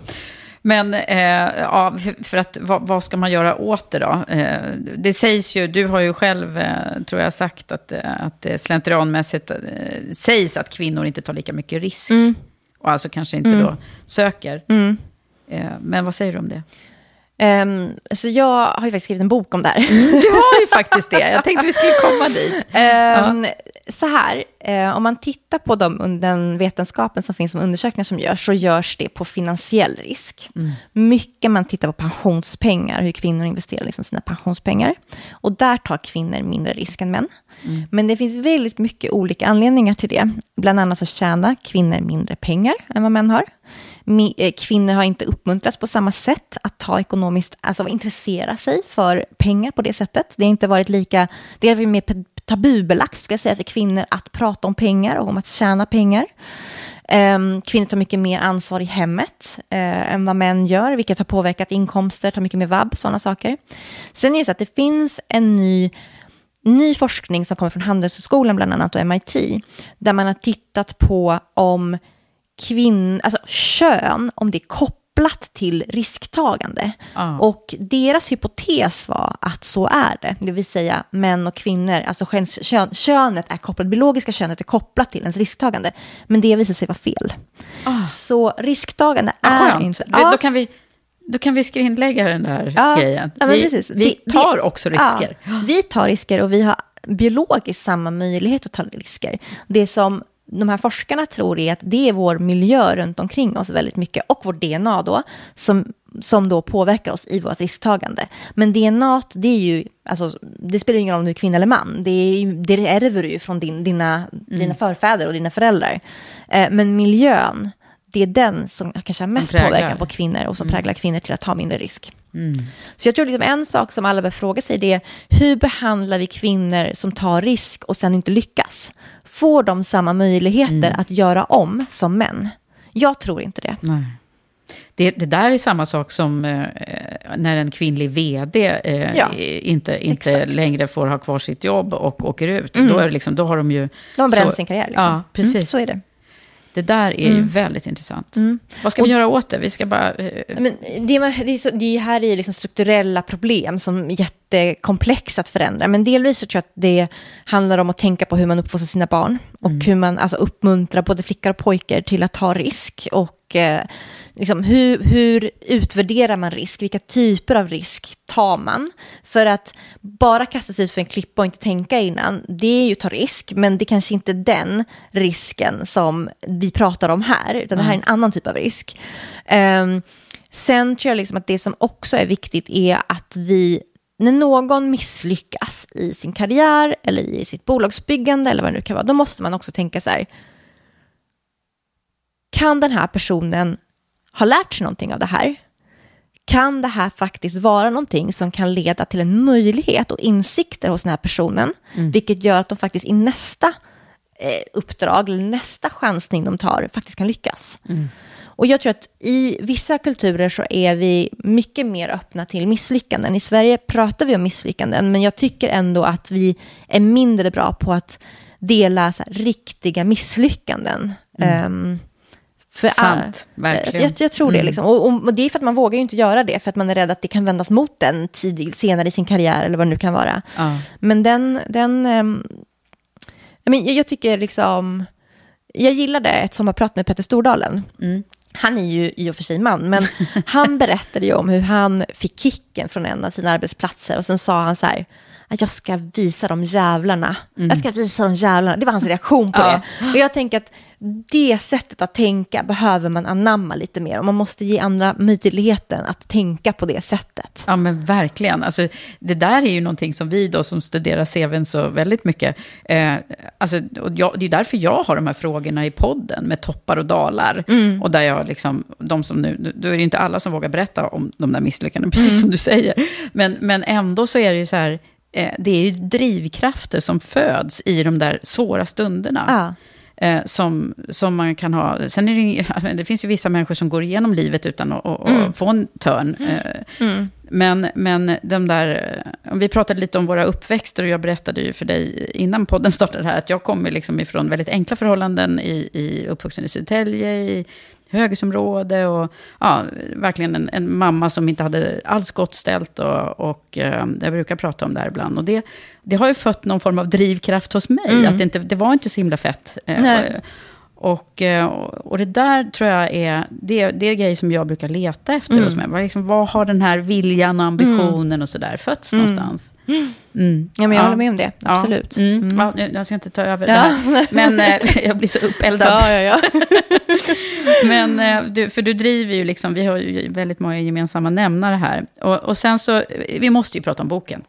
Men eh, ja, för att, vad, vad, ska man göra åt det då? Eh, det sägs ju, du har ju själv, eh, tror jag, sagt att, eh, att det slentrianmässigt eh, sägs att kvinnor inte tar lika mycket risk. Mm. Och alltså kanske inte mm. då söker. Mm. Eh, men vad säger du om det? Um, så jag har ju faktiskt skrivit en bok om det här. Mm, du har ju faktiskt det. Jag tänkte vi skulle komma dit. Um, ja. Så här, uh, om man tittar på de, den vetenskapen som finns som undersökningar som görs, så görs det på finansiell risk. Mm. Mycket man tittar på pensionspengar, hur kvinnor investerar liksom sina pensionspengar. Och där tar kvinnor mindre risk än män. Mm. Men det finns väldigt mycket olika anledningar till det. Bland annat så tjänar kvinnor mindre pengar än vad män har. Eh, kvinnor har inte uppmuntrats på samma sätt att ta ekonomiskt, alltså intressera sig för pengar på det sättet. Det har inte varit lika, det är mer tabubelagt ska jag säga för kvinnor att prata om pengar och om att tjäna pengar. Ehm, kvinnor tar mycket mer ansvar i hemmet eh, än vad män gör, vilket har påverkat inkomster, tar mycket mer vab, sådana saker. Sen är det så att det finns en ny ny forskning som kommer från Handelshögskolan bland annat och MIT, där man har tittat på om kvinn, alltså kön, om det är kopplat till risktagande. Ah. Och deras hypotes var att så är det, det vill säga män och kvinnor, alltså kön, könet är kopplat, biologiska könet är kopplat till ens risktagande. Men det visade sig vara fel. Ah. Så risktagande ah, är skönt. inte... Ja. Då kan vi då kan vi skrinlägga den där ja, grejen. Ja, vi, vi, tar också risker. Ja, vi tar risker och vi har biologiskt samma möjlighet att ta risker. Det som de här forskarna tror är att det är vår miljö runt omkring oss väldigt mycket och vårt DNA då som, som då påverkar oss i vårt risktagande. Men DNA, det är ju, alltså, det spelar ingen roll om du är kvinna eller man. Det, är, det ärver du ju från din, dina, mm. dina förfäder och dina föräldrar. Eh, men miljön, det är den som kanske har mest påverkan på kvinnor och som mm. präglar kvinnor till att ta mindre risk. Mm. Så jag tror liksom en sak som alla bör fråga sig det är hur behandlar vi kvinnor som tar risk och sen inte lyckas? Får de samma möjligheter mm. att göra om som män? Jag tror inte det. Nej. Det, det, där är samma sak som eh, när en kvinnlig vd eh, ja, inte, inte längre får ha kvar sitt jobb och åker ut. Mm. Då, är liksom, då har de ju... De har bränt sin karriär. Liksom. Ja, precis. Mm, så är det. Det där är mm. ju väldigt intressant. Mm. Vad ska vi göra åt det? Vi ska bara... Uh... Men det, det, är så, det här är liksom strukturella problem som är jättekomplexa att förändra. Men delvis så tror jag att det handlar om att tänka på hur man uppfostrar sina barn. Och mm. hur man alltså, uppmuntrar både flickor och pojkar till att ta risk. Och eh, liksom, hur, hur utvärderar man risk? Vilka typer av risk tar man? För att bara kasta sig ut för en klippa och inte tänka innan, det är ju att ta risk, men det är kanske inte den risken som vi pratar om här, utan det här är en annan typ av risk. Um, sen tror jag liksom att det som också är viktigt är att vi när någon misslyckas i sin karriär eller i sitt bolagsbyggande eller vad det nu kan vara, då måste man också tänka så här, kan den här personen har lärt sig någonting av det här, kan det här faktiskt vara någonting som kan leda till en möjlighet och insikter hos den här personen, mm. vilket gör att de faktiskt i nästa eh, uppdrag, eller nästa chansning de tar, faktiskt kan lyckas. Mm. Och jag tror att i vissa kulturer så är vi mycket mer öppna till misslyckanden. I Sverige pratar vi om misslyckanden, men jag tycker ändå att vi är mindre bra på att dela här, riktiga misslyckanden. Mm. Um, för Sant, verkligen. Jag, jag, tror det. Mm. Liksom. Och, och, det är för att man vågar ju inte göra det, för att man är rädd att det kan vändas mot den tid, senare i sin karriär, eller vad det nu kan vara. Ja. Men den, den um, jag, jag tycker liksom, jag gillade ett sommarprat med Petter Stordalen. Mm. Han är ju i och för sig man, men han berättade ju om hur han fick kicken från en av sina arbetsplatser och sen sa han så här, jag ska visa de jävlarna. Mm. Jag ska visa de jävlarna. Det var hans reaktion på ja. det. Och jag tänker att det sättet att tänka behöver man anamma lite mer. Och man måste ge andra möjligheten att tänka på det sättet. Ja, men verkligen. Alltså, det där är ju någonting som vi då som studerar CVn så väldigt mycket. Eh, alltså, och jag, det är därför jag har de här frågorna i podden med toppar och dalar. Mm. Och där jag liksom, de som nu, då är det inte alla som vågar berätta om de där misslyckandena, precis mm. som du säger. Men, men ändå så är det ju så här, eh, det är ju drivkrafter som föds i de där svåra stunderna. Ja. Eh, som, som man kan ha. Sen är det, det finns ju vissa människor som går igenom livet utan att, att, mm. att få en törn. Eh, mm. Men, men de där, vi pratade lite om våra uppväxter och jag berättade ju för dig innan podden startade här att jag kommer liksom ifrån väldigt enkla förhållanden i, i uppvuxen i Södertälje, i höghusområde och ja, verkligen en, en, mamma som inte hade alls gott ställt. Och, och eh, jag brukar prata om det här ibland. Och det, det har ju fött någon form av drivkraft hos mig. Mm. Att det, inte, det var inte så himla fett. Nej. Och, eh, och det där tror jag är, det, det är grejer som jag brukar leta efter mm. hos mig. Liksom, vad har den här viljan och ambitionen mm. och sådär fötts mm. någonstans? Mm. Ja, men jag ja. håller med om det, absolut. Ja. Mm. Ja, jag ska inte ta över ja. det här, men eh, jag blir så uppeldad. Ja, ja, ja. men, eh, du, för du driver ju liksom, vi har ju väldigt många gemensamma nämnare här. Och, och sen så, vi måste ju prata om boken.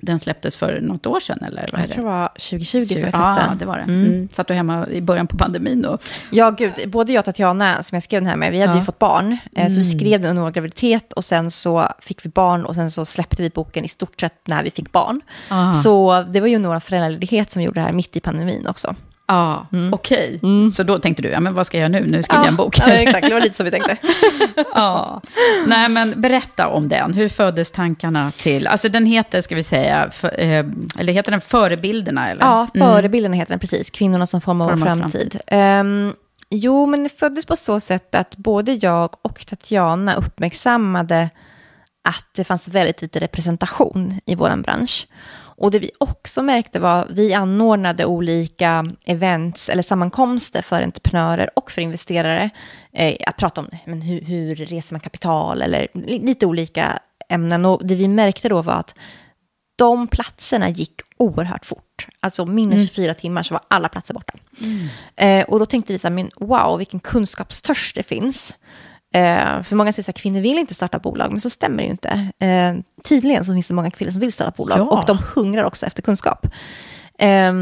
Den släpptes för något år sedan, eller? Vad jag tror det var 2020 20, som jag släppte den. Ja, det var det. Mm. Mm. Satt du hemma i början på pandemin då? Ja, gud. Både jag och Tatjana, som jag skrev den här med, vi hade ja. ju fått barn. Mm. Så vi mm. skrev den under vår graviditet och sen så fick vi barn och sen så släppte vi boken i stort sett när vi fick barn. Aha. Så det var ju några föräldraledighet som gjorde det här mitt i pandemin också. Ja, mm. okej. Okay. Mm. Så då tänkte du, ja men vad ska jag göra nu? Nu skriver ja, jag en bok. Ja, exakt, det var lite så vi tänkte. ja. Nej, men berätta om den. Hur föddes tankarna till, alltså den heter, ska vi säga, för, eh, eller heter den Förebilderna? Eller? Ja, mm. Förebilderna mm. heter den precis, Kvinnorna som formar vår framtid. Um, jo, men det föddes på så sätt att både jag och Tatjana uppmärksammade att det fanns väldigt lite representation i vår bransch. Och det vi också märkte var att vi anordnade olika events eller sammankomster för entreprenörer och för investerare. Eh, att prata om men hur, hur reser man kapital eller lite olika ämnen. Och det vi märkte då var att de platserna gick oerhört fort. Alltså mindre 24 mm. timmar så var alla platser borta. Mm. Eh, och då tänkte vi så här, men wow, vilken kunskapstörst det finns. Eh, för många säger att kvinnor vill inte starta bolag, men så stämmer det ju inte. Eh, tydligen så finns det många kvinnor som vill starta bolag ja. och de hungrar också efter kunskap. Eh,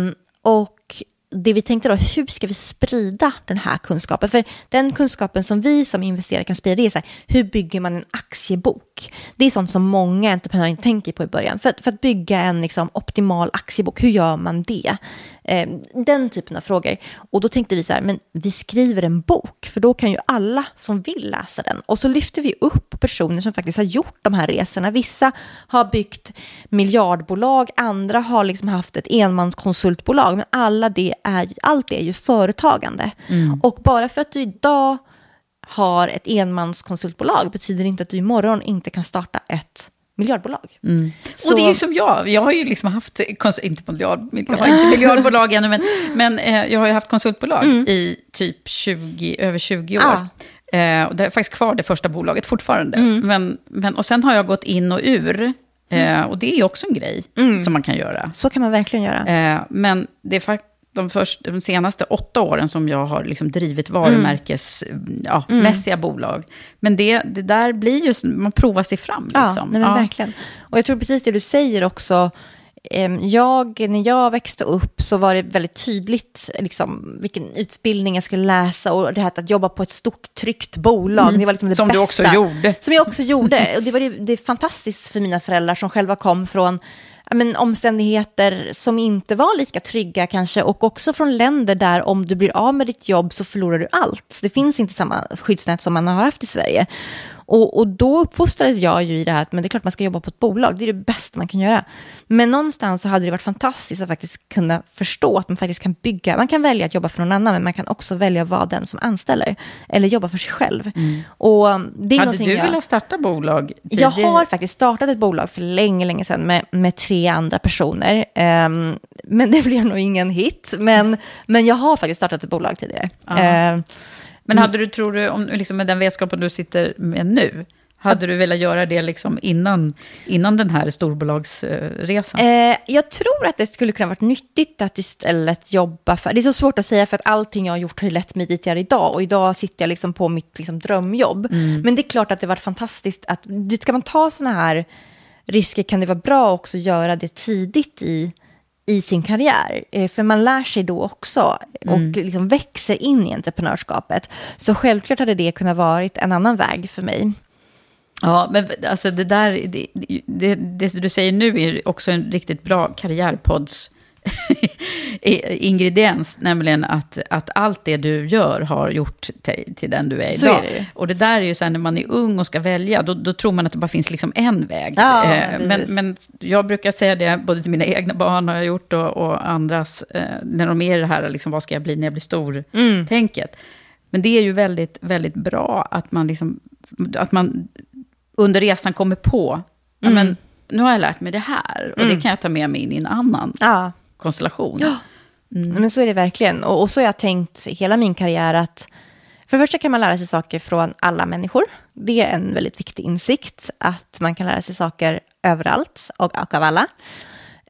och det vi tänkte då, hur ska vi sprida den här kunskapen? För den kunskapen som vi som investerare kan sprida, det är så här, hur bygger man en aktiebok? Det är sånt som många entreprenörer tänker på i början. För, för att bygga en liksom, optimal aktiebok, hur gör man det? Eh, den typen av frågor. Och då tänkte vi så här, men vi skriver en bok, för då kan ju alla som vill läsa den. Och så lyfter vi upp personer som faktiskt har gjort de här resorna. Vissa har byggt miljardbolag, andra har liksom haft ett enmanskonsultbolag, men alla det är, allt det är ju företagande. Mm. Och bara för att du idag har ett enmanskonsultbolag betyder inte att du imorgon inte kan starta ett miljardbolag. Mm. Så... Och det är ju som jag, jag har ju liksom haft, inte miljard, jag har inte miljardbolag ännu, men, men eh, jag har ju haft konsultbolag mm. i typ 20, över 20 år. Ah. Eh, och det är faktiskt kvar det första bolaget fortfarande. Mm. Men, men, och sen har jag gått in och ur. Eh, och det är ju också en grej mm. som man kan göra. Så kan man verkligen göra. Eh, men det är faktiskt de, först, de senaste åtta åren som jag har liksom drivit varumärkesmässiga mm. ja, bolag. Men det, det där blir ju, man provar sig fram. Liksom. Ja, nej, ja. verkligen. Och jag tror precis det du säger också, jag, när jag växte upp så var det väldigt tydligt liksom, vilken utbildning jag skulle läsa och det här att jobba på ett stort tryggt bolag. Mm. Det var liksom det som bästa. du också gjorde. Som jag också gjorde. Och det var det, det fantastiskt för mina föräldrar som själva kom från men, omständigheter som inte var lika trygga kanske och också från länder där om du blir av med ditt jobb så förlorar du allt. Det finns inte samma skyddsnät som man har haft i Sverige. Och, och då uppfostrades jag ju i det här att men det är klart man ska jobba på ett bolag, det är det bästa man kan göra. Men någonstans så hade det varit fantastiskt att faktiskt kunna förstå att man faktiskt kan bygga, man kan välja att jobba för någon annan, men man kan också välja att vara den som anställer, eller jobba för sig själv. Mm. Och det är hade du jag, velat starta bolag? Tidigare? Jag har faktiskt startat ett bolag för länge, länge sedan med, med tre andra personer. Um, men det blev nog ingen hit, men, men jag har faktiskt startat ett bolag tidigare. Uh, men hade du, tror du, om, liksom med den vetskapen du sitter med nu, hade du velat göra det liksom innan, innan den här storbolagsresan? Eh, jag tror att det skulle kunna varit nyttigt att istället jobba för... Det är så svårt att säga för att allting jag har gjort har lett mig dit jag är idag. Och idag sitter jag liksom på mitt liksom drömjobb. Mm. Men det är klart att det var fantastiskt att... Ska man ta sådana här risker kan det vara bra också att göra det tidigt i i sin karriär. Eh, för man lär sig då också och mm. liksom växer in i entreprenörskapet. Så självklart hade det kunnat vara en annan väg för mig. Ja, men alltså det där, det, det, det du säger nu är också en riktigt bra karriärpods ingrediens, nämligen att, att allt det du gör har gjort till, till den du är idag. Är det. Och det där är ju så här, när man är ung och ska välja, då, då tror man att det bara finns liksom en väg. Ja, eh, men, men jag brukar säga det, både till mina egna barn har jag gjort, och, och andras, eh, när de är i det här, liksom, vad ska jag bli när jag blir stor-tänket. Mm. Men det är ju väldigt, väldigt bra att man, liksom, att man under resan kommer på, Mm. men, nu har jag lärt mig det här, och Mm. det kan jag ta med mig in i en annan Ja. Konstellation. Ja. Men så är det verkligen. Och, och så har jag tänkt hela min karriär att för det första kan man lära sig saker från alla människor. Det är en väldigt viktig insikt, att man kan lära sig saker överallt och, och av alla.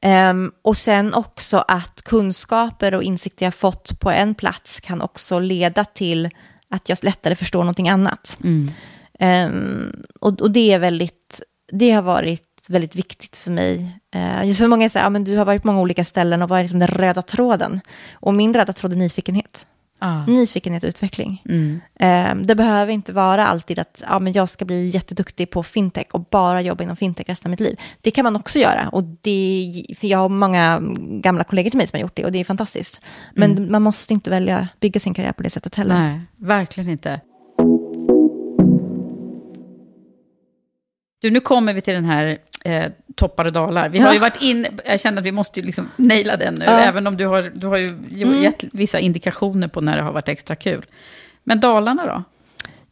Ehm, och sen också att kunskaper och insikter jag fått på en plats kan också leda till att jag lättare förstår någonting annat. Mm. Ehm, och, och det är väldigt, det har varit väldigt viktigt för mig. Uh, just för många säger, ja men du har varit på många olika ställen och vad är liksom den röda tråden? Och min röda tråd är nyfikenhet. Ah. Nyfikenhet och utveckling. Mm. Ehm, det behöver inte vara alltid att ja, men jag ska bli jätteduktig på fintech och bara jobba inom fintech resten av mitt liv. Det kan man också göra. Och det, för jag har många gamla kollegor till mig som har gjort det och det är fantastiskt. Men Mm. man måste inte välja bygga sin karriär på det sättet heller. Nej, verkligen inte. Du, nu kommer vi till den här eh, toppar och dalar. Vi har ju varit in, jag känner att vi måste ju liksom naila den nu, Ja. även om du har, du har ju Mm. gett vissa indikationer på när det har varit extra kul. Men Dalarna då?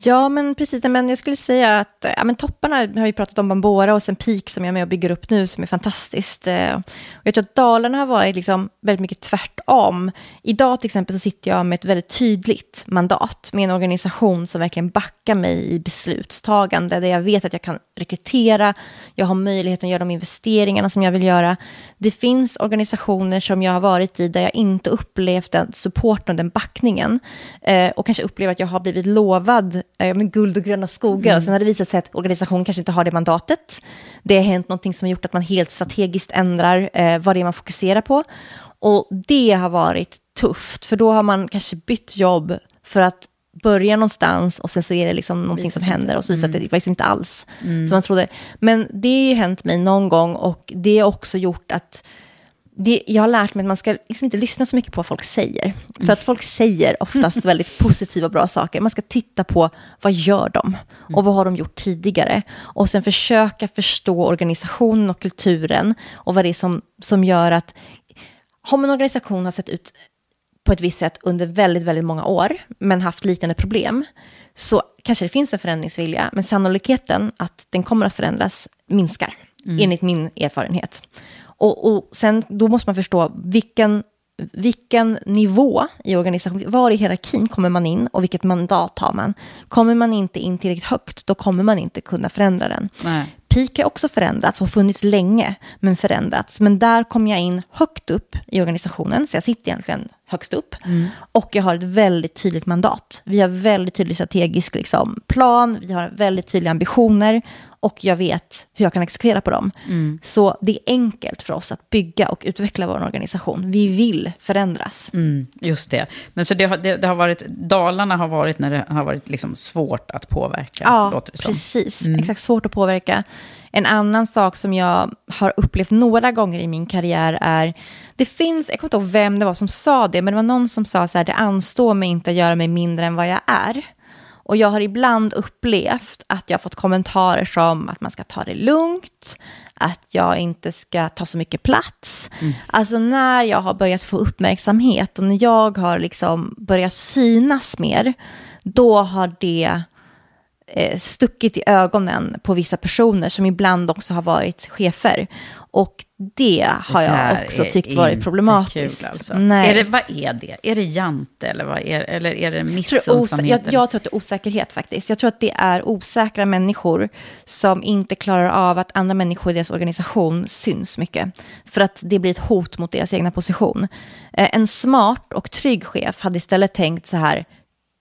Ja, men precis. Men jag skulle säga att ja, men topparna har vi pratat om Bambora och sen Peak som jag är med och bygger upp nu som är fantastiskt. Eh, och jag tror att Dalarna har varit liksom väldigt mycket tvärtom. Idag till exempel så sitter jag med ett väldigt tydligt mandat med en organisation som verkligen backar mig i beslutstagande där jag vet att jag kan rekrytera, jag har möjligheten att göra de investeringarna som jag vill göra. Det finns organisationer som jag har varit i där jag inte upplevt den supporten och den backningen eh, och kanske upplever att jag har blivit lovad eh, med guld och gröna skogar Mm. och sen har det visat sig att organisationen kanske inte har det mandatet. Det har hänt någonting som har gjort att man helt strategiskt ändrar eh, vad det är man fokuserar på. Och det har varit tufft, för då har man kanske bytt jobb för att börja någonstans och sen så är det liksom någonting som händer och så visar det Mm. faktiskt inte alls Mm. som man trodde. Men det har ju hänt mig någon gång och det har också gjort att det, jag har lärt mig att man ska liksom inte lyssna så mycket på vad folk säger. För att folk säger oftast väldigt positiva och bra saker. Man ska titta på vad gör de och vad har de gjort tidigare. Och sen försöka förstå organisationen och kulturen och vad det är som, som gör att om en organisation har sett ut på ett visst sätt under väldigt, väldigt många år, men haft liknande problem, så kanske det finns en förändringsvilja, men sannolikheten att den kommer att förändras minskar, Mm. enligt min erfarenhet. Och, och sen då måste man förstå vilken, vilken nivå i organisationen, var i hierarkin kommer man in och vilket mandat har man. Kommer man inte in tillräckligt högt, då kommer man inte kunna förändra den. Nej. Peak har också förändrats och funnits länge, men förändrats. Men där kom jag in högt upp i organisationen, så jag sitter egentligen högst upp. Mm. Och jag har ett väldigt tydligt mandat. Vi har väldigt tydlig strategisk liksom, plan, vi har väldigt tydliga ambitioner och jag vet hur jag kan exekvera på dem. Mm. Så det är enkelt för oss att bygga och utveckla vår organisation. Vi vill förändras. Mm, just det. Men så det har, det, det har varit, Dalarna har varit när det har varit liksom svårt att påverka, Ja, precis. Mm. Exakt, svårt att påverka. En annan sak som jag har upplevt några gånger i min karriär är, det finns, jag kommer inte ihåg vem det var som sa det, men det var någon som sa så här, det anstår mig inte att göra mig mindre än vad jag är. Och jag har ibland upplevt att jag har fått kommentarer som att man ska ta det lugnt, att jag inte ska ta så mycket plats. Alltså när jag har börjat få uppmärksamhet och när jag har liksom börjat synas mer, då har det stuckit i ögonen på vissa personer som ibland också har varit chefer. Och det har Det jag också tyckt varit problematiskt. Alltså. Nej. Är det, vad är det? Är det jante eller, vad är, eller är det Jag missunnsamhet? jag, jag tror att det är osäkerhet faktiskt. Jag tror att det är osäkra människor som inte klarar av att andra människor i deras organisation syns mycket. För att det blir ett hot mot deras egna position. Eh, En smart och trygg chef hade istället tänkt så här,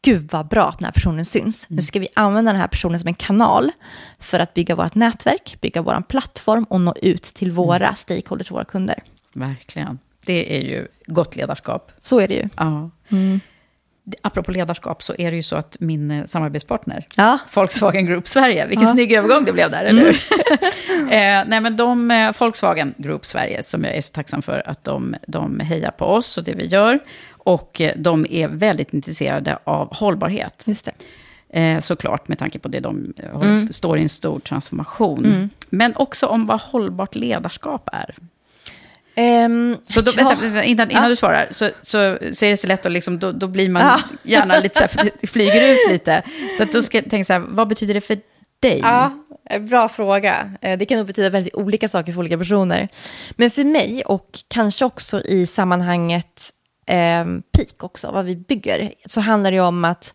gud vad bra att den här personen syns. Nu ska vi använda den här personen som en kanal för att bygga vårt nätverk, bygga vår plattform och nå ut till våra stakeholders, våra kunder. Verkligen. Det är ju gott ledarskap. Så är det ju. Ja. Mm. Apropå ledarskap så är det ju så att min eh, samarbetspartner, Ja. Volkswagen Group Sverige, vilken Ja. Mm. snygg övergång det blev där, eller hur? eh, nej, men de, eh, Volkswagen Group Sverige, som jag är så tacksam för att de, de hejar på oss och det vi gör. Och eh, de är väldigt intresserade av hållbarhet. Just det. Eh, såklart, med tanke på det de eh, Mm. står i en stor transformation. Mm. Men också om vad hållbart ledarskap är. Um, så då, ja. vänta, innan, innan ja. du svarar, så, så, så är det så lätt att liksom, då, då blir man ja. gärna lite så här, flyger ut lite. Så att då ska jag tänka så här, vad betyder det för dig? Ja, bra fråga. Det kan nog betyda väldigt olika saker för olika personer. Men för mig, och kanske också i sammanhanget eh, peak också, vad vi bygger, så handlar det om att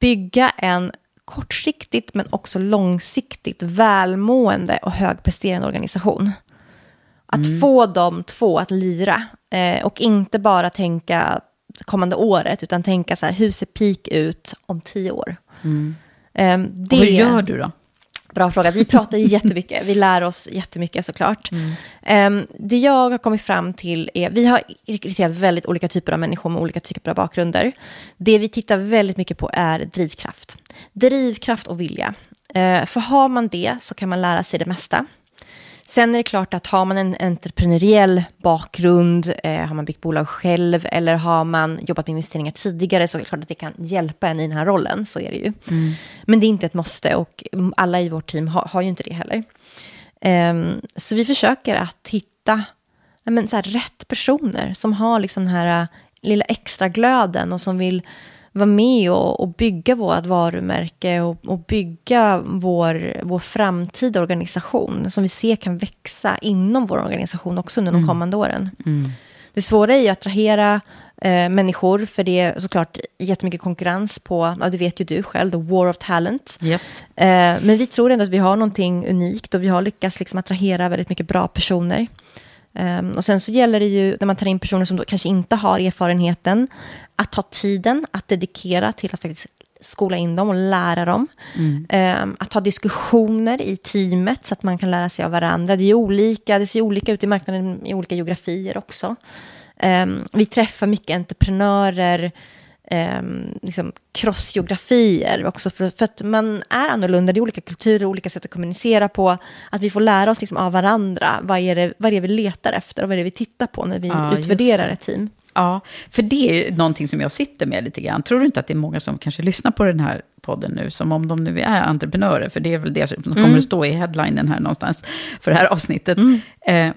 bygga en kortsiktigt men också långsiktigt välmående och högpresterande organisation. Att mm. få de två att lira eh, och inte bara tänka kommande året utan tänka så här, hur ser peak ut om tio år? Mm. Eh, det, och hur gör du då? Bra fråga. Vi pratar jättemycket. Vi lär oss jättemycket såklart. Mm. Um, det jag har kommit fram till är, vi har rekryterat väldigt olika typer av människor med olika typer av bakgrunder. Det vi tittar väldigt mycket på är drivkraft. Drivkraft och vilja. Uh, för har man det så kan man lära sig det mesta. Sen är det klart att har man en entreprenöriell bakgrund, eh, har man byggt bolag själv eller har man jobbat med investeringar tidigare så är det klart att det kan hjälpa en i den här rollen, så är det ju. Mm. Men det är inte ett måste och alla i vårt team har, har ju inte det heller. Um, så vi försöker att hitta men, så här, rätt personer som har liksom den här uh, lilla extra glöden och som vill vara med och, och bygga vårt varumärke och, och, bygga vår, vår framtida organisation som vi ser kan växa inom vår organisation också under de mm. kommande åren. Mm. Det svåra är ju att attrahera eh, människor, för det är såklart jättemycket konkurrens på, ja, det vet ju du själv, the war of talent. Yes. Eh, men vi tror ändå att vi har någonting unikt och vi har lyckats liksom attrahera väldigt mycket bra personer. Um, och sen så gäller det ju, när man tar in personer som kanske inte har erfarenheten, att ta tiden att dedikera till att faktiskt skola in dem och lära dem. Mm. Um, att ha diskussioner i teamet så att man kan lära sig av varandra. Det är olika, det ser olika ut i marknaden i olika geografier också. Um, vi träffar mycket entreprenörer, um, liksom crossgeografier också, för, för, att man är annorlunda, det är olika kulturer, olika sätt att kommunicera på, att vi får lära oss liksom av varandra, vad är, det, vad är det vi letar efter och vad är det vi tittar på när vi ja, utvärderar ett team. Ja, för det är ju någonting som jag sitter med lite grann. Tror du inte att det är många som kanske lyssnar på den här podden nu, som om de nu är entreprenörer, för det är väl det som kommer mm. att stå i headlinen här någonstans för det här avsnittet. Mm. Eh,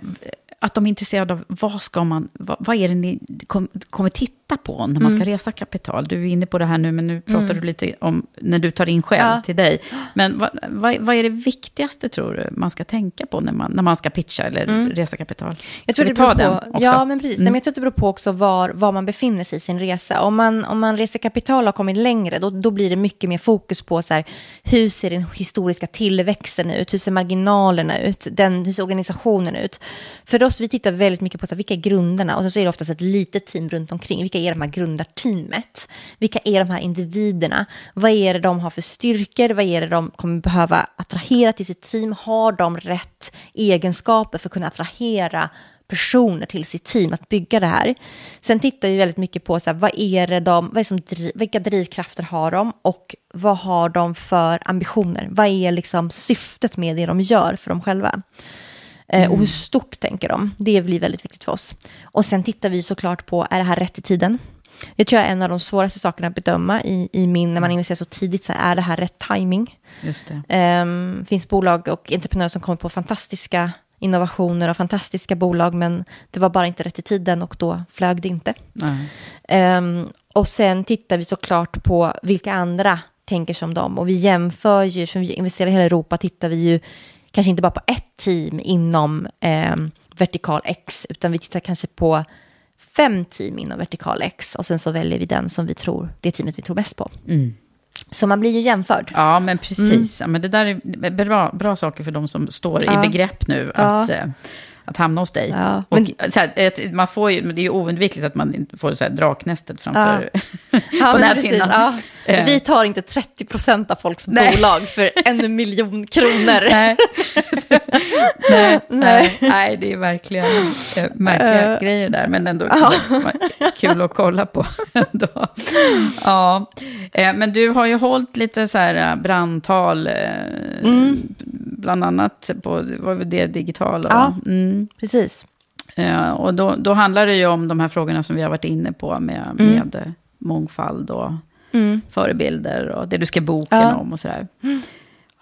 att de är intresserade av vad, ska man, vad, vad är det ni kom, kommer titta på när man ska mm. resa kapital? Du är inne på det här nu, men nu pratar mm. du lite om när du tar in själv ja. till dig. Men vad, vad, vad, är det viktigaste, tror du, man ska tänka på när man, när man ska pitcha eller mm. resa kapital? Jag tror det beror på, ja, men precis. Mm. Men jag tror att det beror på också var, var man befinner sig i sin resa. Om man, om man reser kapital och har kommit längre, då, då blir det mycket mer fokus på så här, hur ser den historiska tillväxten ut? Hur ser marginalerna ut? Den, hur ser organisationen ut? För oss, vi tittar väldigt mycket på så här, vilka är grunderna? Och så är det oftast ett litet team runt omkring. Vilka är de här grundarteamet? Vilka är de här individerna? Vad är det de har för styrkor? Vad är det de kommer behöva attrahera till sitt team? Har de rätt egenskaper för att kunna attrahera personer till sitt team att bygga det här. Sen tittar vi väldigt mycket på så här, vad är det de, vad är som, vilka drivkrafter har de och vad har de för ambitioner? Vad är liksom syftet med det de gör för dem själva? Mm. Och hur stort tänker de? Det blir väldigt viktigt för oss. Och sen tittar vi såklart på, är det här rätt i tiden? Det tror jag är en av de svåraste sakerna att bedöma i, i min, när man investerar så tidigt, så är det här rätt timing? Just det. Um, finns bolag och entreprenörer som kommer på fantastiska innovationer och fantastiska bolag, men det var bara inte rätt i tiden och då flög det inte. Um, och sen tittar vi såklart på vilka andra tänker som dem och vi jämför ju, som vi investerar i hela Europa, tittar vi ju kanske inte bara på ett team inom eh, vertikal X, utan vi tittar kanske på fem team inom vertikal X och sen så väljer vi den som vi tror, det teamet vi tror bäst på. Mm. Så man blir ju jämförd. Ja, men precis. Mm. Ja, men det där är bra, bra saker för de som står ja. i begrepp nu att, ja. Eh, att hamna hos dig. Ja, men... och, så här, man får ju, det är ju oundvikligt att man får så här, draknästet framför ja. på näthinnan. Eh. Vi tar inte 30 procent av folks nej. bolag för en miljon kronor. Nej. nej, nej. nej, det är verkligen äh, märkliga uh. grejer där, men ändå kul att kolla på. ändå. Ja. men du har ju hållit lite så här brandtal, mm. bland annat på var det digitala. Ja. Mm. Precis. Eh, och då, då handlar det ju om de här frågorna som vi har varit inne på med, mm. med mångfald och mm. förebilder och det du ska boken ja. om och sådär.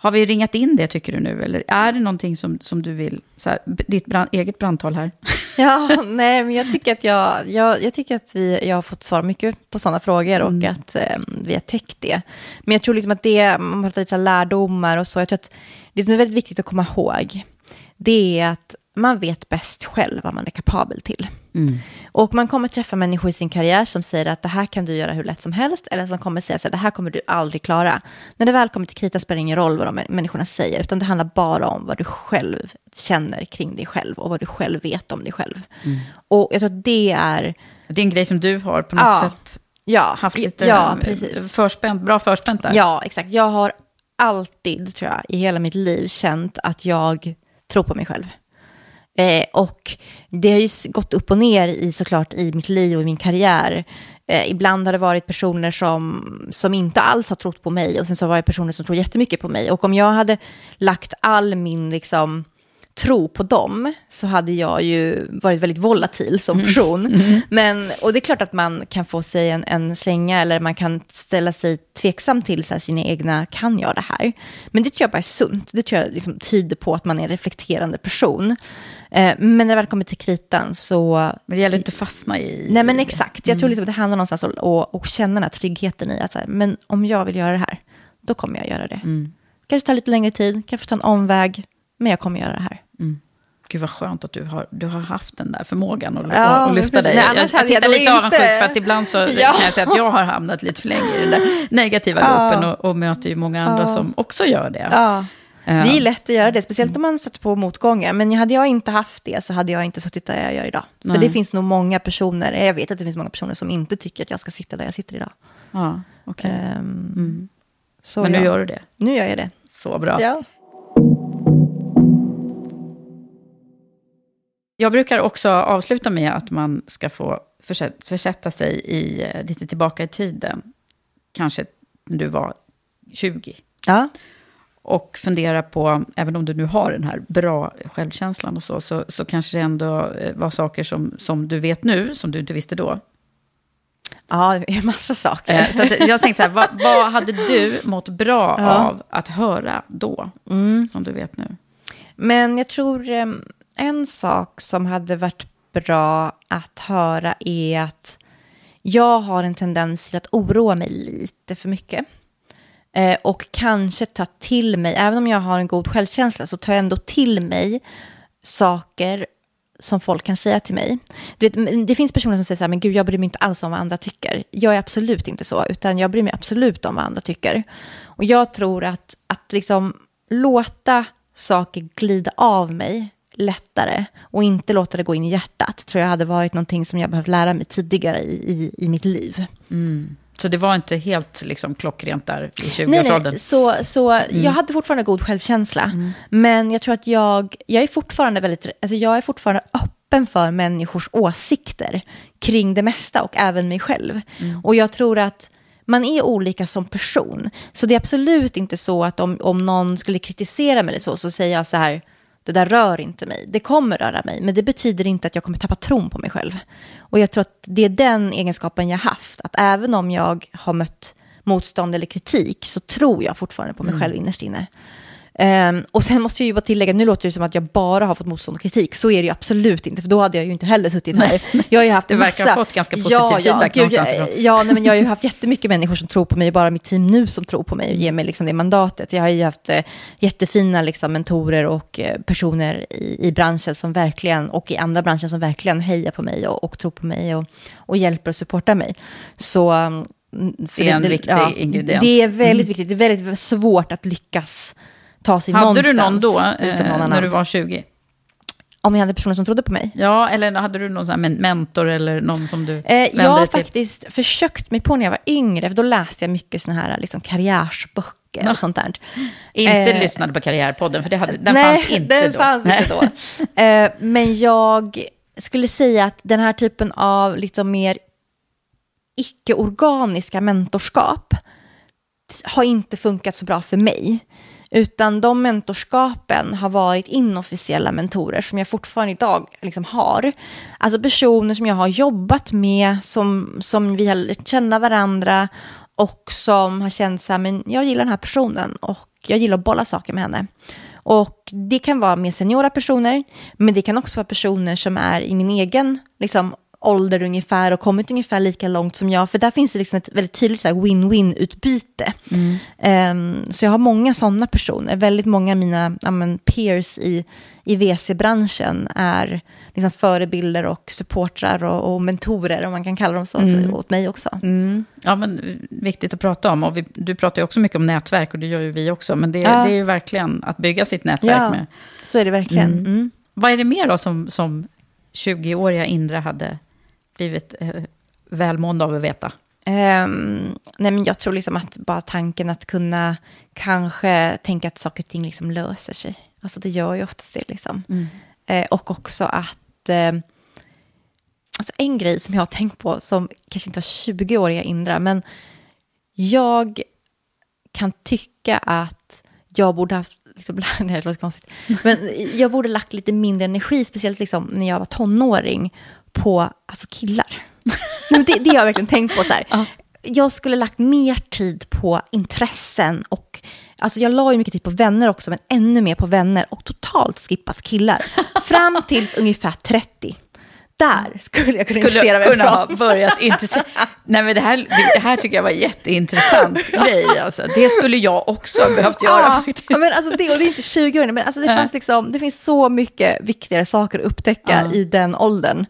Har vi ringat in det tycker du nu? Eller är det någonting som, som du vill, så här, ditt brand, eget brandtal här? Ja, nej, men jag tycker att, jag, jag, jag tycker att vi, jag har fått svara mycket på sådana frågor och Mm. att eh, vi har täckt det. Men jag tror liksom att det, man pratar lite så lärdomar och så, jag tror att det som är väldigt viktigt att komma ihåg, det är att man vet bäst själv vad man är kapabel till. Mm. Och man kommer träffa människor i sin karriär som säger att det här kan du göra hur lätt som helst, eller som kommer säga att det här kommer du aldrig klara. När det väl kommer till krita spelar det ingen roll vad de människorna säger, utan det handlar bara om vad du själv känner kring dig själv och vad du själv vet om dig själv. Mm. Och jag tror att det är... Det är en grej som du har på något Ja. sätt Ja, haft lite ja, precis. Förspänt, bra förspänt där. Ja, exakt. Jag har alltid, tror jag, i hela mitt liv känt att jag tror på mig själv. Eh, och det har ju gått upp och ner i såklart i mitt liv och i min karriär. Eh, ibland har det varit personer som, som inte alls har trott på mig och sen så har det varit personer som tror jättemycket på mig. Och om jag hade lagt all min liksom, tro på dem så hade jag ju varit väldigt volatil som person. Men, och det är klart att man kan få sig en, en slänga eller man kan ställa sig tveksam till så här, sina egna, kan jag det här? Men det tror jag bara är sunt. Det tror jag liksom tyder på att man är en reflekterande person. Eh, men när det väl kommer till kritan så... Men det gäller inte att fastna i... Nej men exakt, jag tror Mm. liksom att det handlar någonstans om att känna den här tryggheten i att så här, men om jag vill göra det här, då kommer jag göra det. Mm. Kanske ta lite längre tid, kanske ta en omväg, men jag kommer göra det här. Gud vad skönt att du har, du har haft den där förmågan att, Ja, att lyfta precis. dig. Nej, jag, jag jag tittar då lite inte- avundsjuk för att ibland så Ja. kan jag säga att jag har hamnat lite för länge i den där negativa Ja. loopen och, och möter ju många andra Ja. som också gör det. Det är lätt att göra det, speciellt om man sätter på motgångar. Men hade jag inte haft det så hade jag inte suttit där jag gör idag. För Nej. det finns nog många personer, jag vet att det finns många personer som inte tycker att jag ska sitta där jag sitter idag. Ja, okej. Ehm, så Men nu ja. gör du det. Nu gör jag det. Så bra. Ja. Jag brukar också avsluta med att man ska få försä- försätta sig i, eh, lite tillbaka i tiden. Kanske när du var 20. Ja. Och fundera på, även om du nu har den här bra självkänslan och så, så, så kanske det ändå eh, var saker som, som du vet nu, som du inte visste då. Ja, det är massa saker. Eh, så att jag tänkte så här, vad, vad hade du mått bra Ja. av att höra då, som du vet nu? Men jag tror em, en sak som hade varit bra att höra är att jag har en tendens till att oroa mig lite för mycket. Eh, och kanske ta till mig, även om jag har en god självkänsla, så tar jag ändå till mig saker som folk kan säga till mig. Du vet, det finns personer som säger så här, men gud, jag bryr mig inte alls om vad andra tycker. Jag är absolut inte så, utan jag bryr mig absolut om vad andra tycker. Och jag tror att, att liksom låta saker glida av mig lättare och inte låta det gå in i hjärtat, tror jag hade varit någonting som jag behövt lära mig tidigare i, i, i mitt liv. Mm. Så det var inte helt liksom, klockrent där i 20-årsåldern? Nej, nej, så, så jag hade fortfarande god självkänsla. Men jag tror att jag, jag är fortfarande väldigt, alltså jag är fortfarande öppen för människors åsikter kring det mesta och även mig själv. Och jag tror att man är olika som person. Så det är absolut inte så att om, om någon skulle kritisera mig eller så, så säger jag så här, det där rör inte mig. Det kommer röra mig, men det betyder inte att jag kommer tappa tron på mig själv. Och jag tror att det är den egenskapen jag haft, att även om jag har mött motstånd eller kritik så tror jag fortfarande på mig Mm. själv innerst inne. Ehm, och sen måste jag ju bara tillägga, nu låter det som att jag bara har fått motstånd och kritik. Så är det ju absolut inte, för då hade jag ju inte heller suttit här. Jag har ju haft Det verkar massa... ha fått ganska positiv feedback gud, någonstans jag. Ja, nej, men jag har ju haft jättemycket människor som tror på mig, bara mitt team nu som tror på mig och ger mig liksom det mandatet. Jag har ju haft eh, jättefina liksom, mentorer och eh, personer i, i branschen som verkligen, och i andra branscher som verkligen hejar på mig och, och tror på mig och, och hjälper och supportar mig. Så... mm, Det är en viktig ingrediens. Det är väldigt Mm. viktigt, det är väldigt svårt att lyckas ta sig Hade någonstans. du någon då, eh, någon när du var 20? Om jag hade personer som trodde på mig? Ja, eller hade du någon sån mentor eller någon som du Eh, vände jag har till? faktiskt försökt mig på när jag var yngre, för då läste jag mycket såna här liksom, karriärsböcker Ja. och sånt där. Inte Eh, lyssnade på Karriärpodden, för det hade, den nej, fanns inte den då. fanns inte då. Eh, men jag skulle säga att den här typen av liksom mer icke-organiska mentorskap har inte funkat så bra för mig. Utan de mentorskapen har varit inofficiella mentorer som jag fortfarande idag liksom har. Alltså personer som jag har jobbat med, som, som vi har lärt känna varandra och som har känt så här, men jag gillar den här personen och jag gillar att bolla saker med henne. Och det kan vara mer seniora personer, men det kan också vara personer som är i min egen liksom, ålder ungefär och kommit ungefär lika långt som jag. För där finns det liksom ett väldigt tydligt win-win-utbyte. Mm. Um, så jag har många sådana personer. Väldigt många av mina men, peers i, i VC-branschen är liksom förebilder och supportrar och, och, mentorer, om man kan kalla dem så, mm. för, åt mig också. Mm. Ja, men viktigt att prata om. Och vi, du pratar ju också mycket om nätverk, och det gör ju vi också. Men det, ja. det är ju verkligen att bygga sitt nätverk ja, med. så är det verkligen. Mm. Mm. Vad är det mer då som, som 20-åriga Indra hade blivit eh, välmående av att veta? Um, nej men jag tror liksom att bara tanken att kunna kanske tänka att saker och ting liksom löser sig. Alltså det gör ju oftast det liksom. Mm. Uh, och också att, uh, alltså en grej som jag har tänkt på som kanske inte har 20-åriga Indra, men jag kan tycka att jag borde haft, liksom, det låter konstigt, men jag borde lagt lite mindre energi, speciellt liksom när jag var tonåring, på alltså killar. det, det har jag verkligen tänkt på. Så här. Ja. Jag skulle lagt mer tid på intressen och Alltså jag la ju mycket tid på vänner också, men ännu mer på vänner och totalt skippat killar. Fram tills ungefär 30 där skulle jag kunna skulle mig kunna ha börjat intressera Nej, men det här, det, här tycker jag var jätteintressant grej. Alltså. Det skulle jag också ha behövt göra ja, faktiskt. Ja, men alltså det, och det är inte 20 år, men alltså det, fanns liksom, det finns så mycket viktigare saker att upptäcka ja. i den åldern.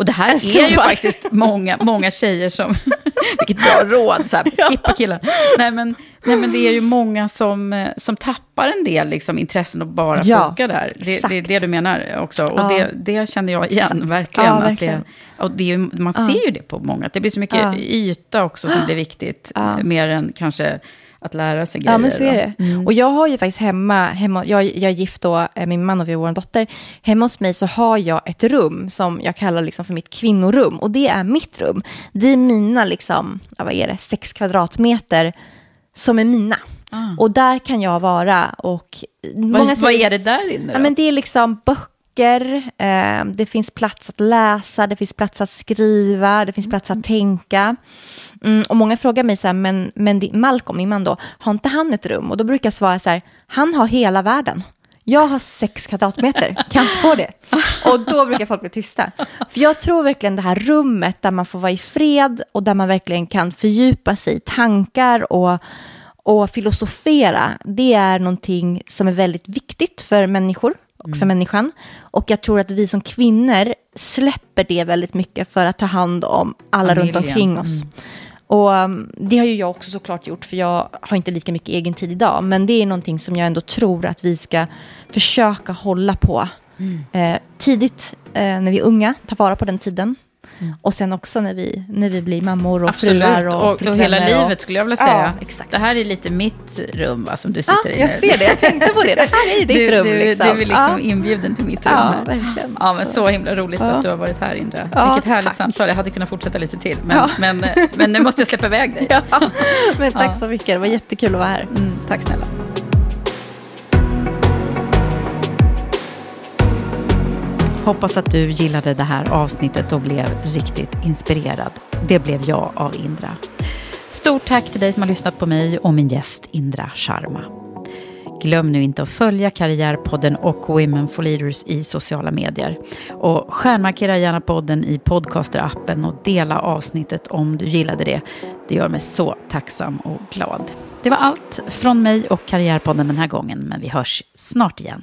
Och det här är ju faktiskt många, många tjejer som, vilket bra råd, så här, skippa killar. Nej men, nej men det är ju många som, som tappar en del liksom, intressen och bara ja, funkar där. Det, det är det du menar också. Och ja. det, det känner jag igen, exakt. verkligen. Ja, verkligen. Att det, och det, man ser ju det på många, att det blir så mycket yta också som blir viktigt. Mer än kanske att lära sig grejer. Ja, men så är det. Mm. Och jag har ju faktiskt hemma, hemma jag, jag är gift då, eh, min man och vi har vår dotter. Hemma hos mig så har jag ett rum som jag kallar liksom för mitt kvinnorum. Och det är mitt rum. Det är mina, liksom, ja, vad är det, sex kvadratmeter som är mina. Ah. Och där kan jag vara. Och många vad, vad är det där inne då? Ja, men det är liksom böcker, eh, det finns plats att läsa, det finns plats att skriva, det finns plats att tänka. Mm, och många frågar mig så här, men, men Malcolm, min man då, har inte han ett rum? Och då brukar jag svara så här, han har hela världen. Jag har sex kvadratmeter, kan inte få det. Och då brukar folk bli tysta. För jag tror verkligen det här rummet där man får vara i fred och där man verkligen kan fördjupa sig i tankar och, och filosofera, det är någonting som är väldigt viktigt för människor och för mm. människan. Och jag tror att vi som kvinnor släpper det väldigt mycket för att ta hand om alla Familjen. runt omkring oss. Mm. Och um, det har ju jag också såklart gjort, för jag har inte lika mycket egen tid idag. Men det är någonting som jag ändå tror att vi ska försöka hålla på. Mm. Eh, tidigt eh, när vi är unga, ta vara på den tiden. Mm. Och sen också när vi, när vi blir mammor och Absolut. fruar och, och, och hela livet skulle jag vilja säga. Ja, exakt. Det här är lite mitt rum va, som du sitter ja, i. Jag ser det, jag tänkte på det. Det här är ditt du, rum. Du, liksom. du är liksom ja. inbjuden till mitt rum ja, här. Verkligen. Ja, men så himla roligt att du har varit här Indra. Ja, Vilket härligt tack. samtal. Jag hade kunnat fortsätta lite till. Men, men, men nu måste jag släppa iväg dig. Ja. Men tack så mycket, det var jättekul att vara här. Mm, tack snälla. Hoppas att du gillade det här avsnittet och blev riktigt inspirerad. Det blev jag av Indra. Stort tack till dig som har lyssnat på mig och min gäst Indra Sharma. Glöm nu inte att följa Karriärpodden och Women for Leaders i sociala medier. Och stjärnmarkera gärna podden i podcasterappen och dela avsnittet om du gillade det. Det gör mig så tacksam och glad. Det var allt från mig och Karriärpodden den här gången, men vi hörs snart igen.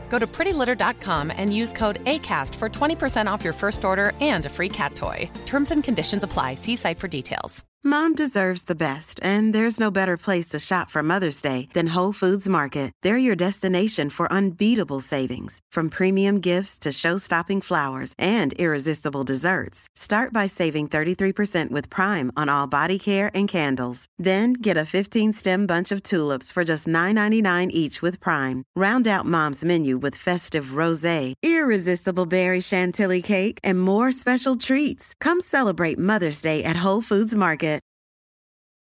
Go to prettylitter.com and use code ACAST for 20% off your first order and a free cat toy. Terms and conditions apply. See site for details. Mom deserves the best, and there's no better place to shop for Mother's Day than Whole Foods Market. They're your destination for unbeatable savings, from premium gifts to show-stopping flowers and irresistible desserts. Start by saving 33% with Prime on all body care and candles. Then get a 15-stem bunch of tulips for just $9.99 each with Prime. Round out Mom's menu with festive rosé, irresistible berry chantilly cake, and more special treats. Come celebrate Mother's Day at Whole Foods Market.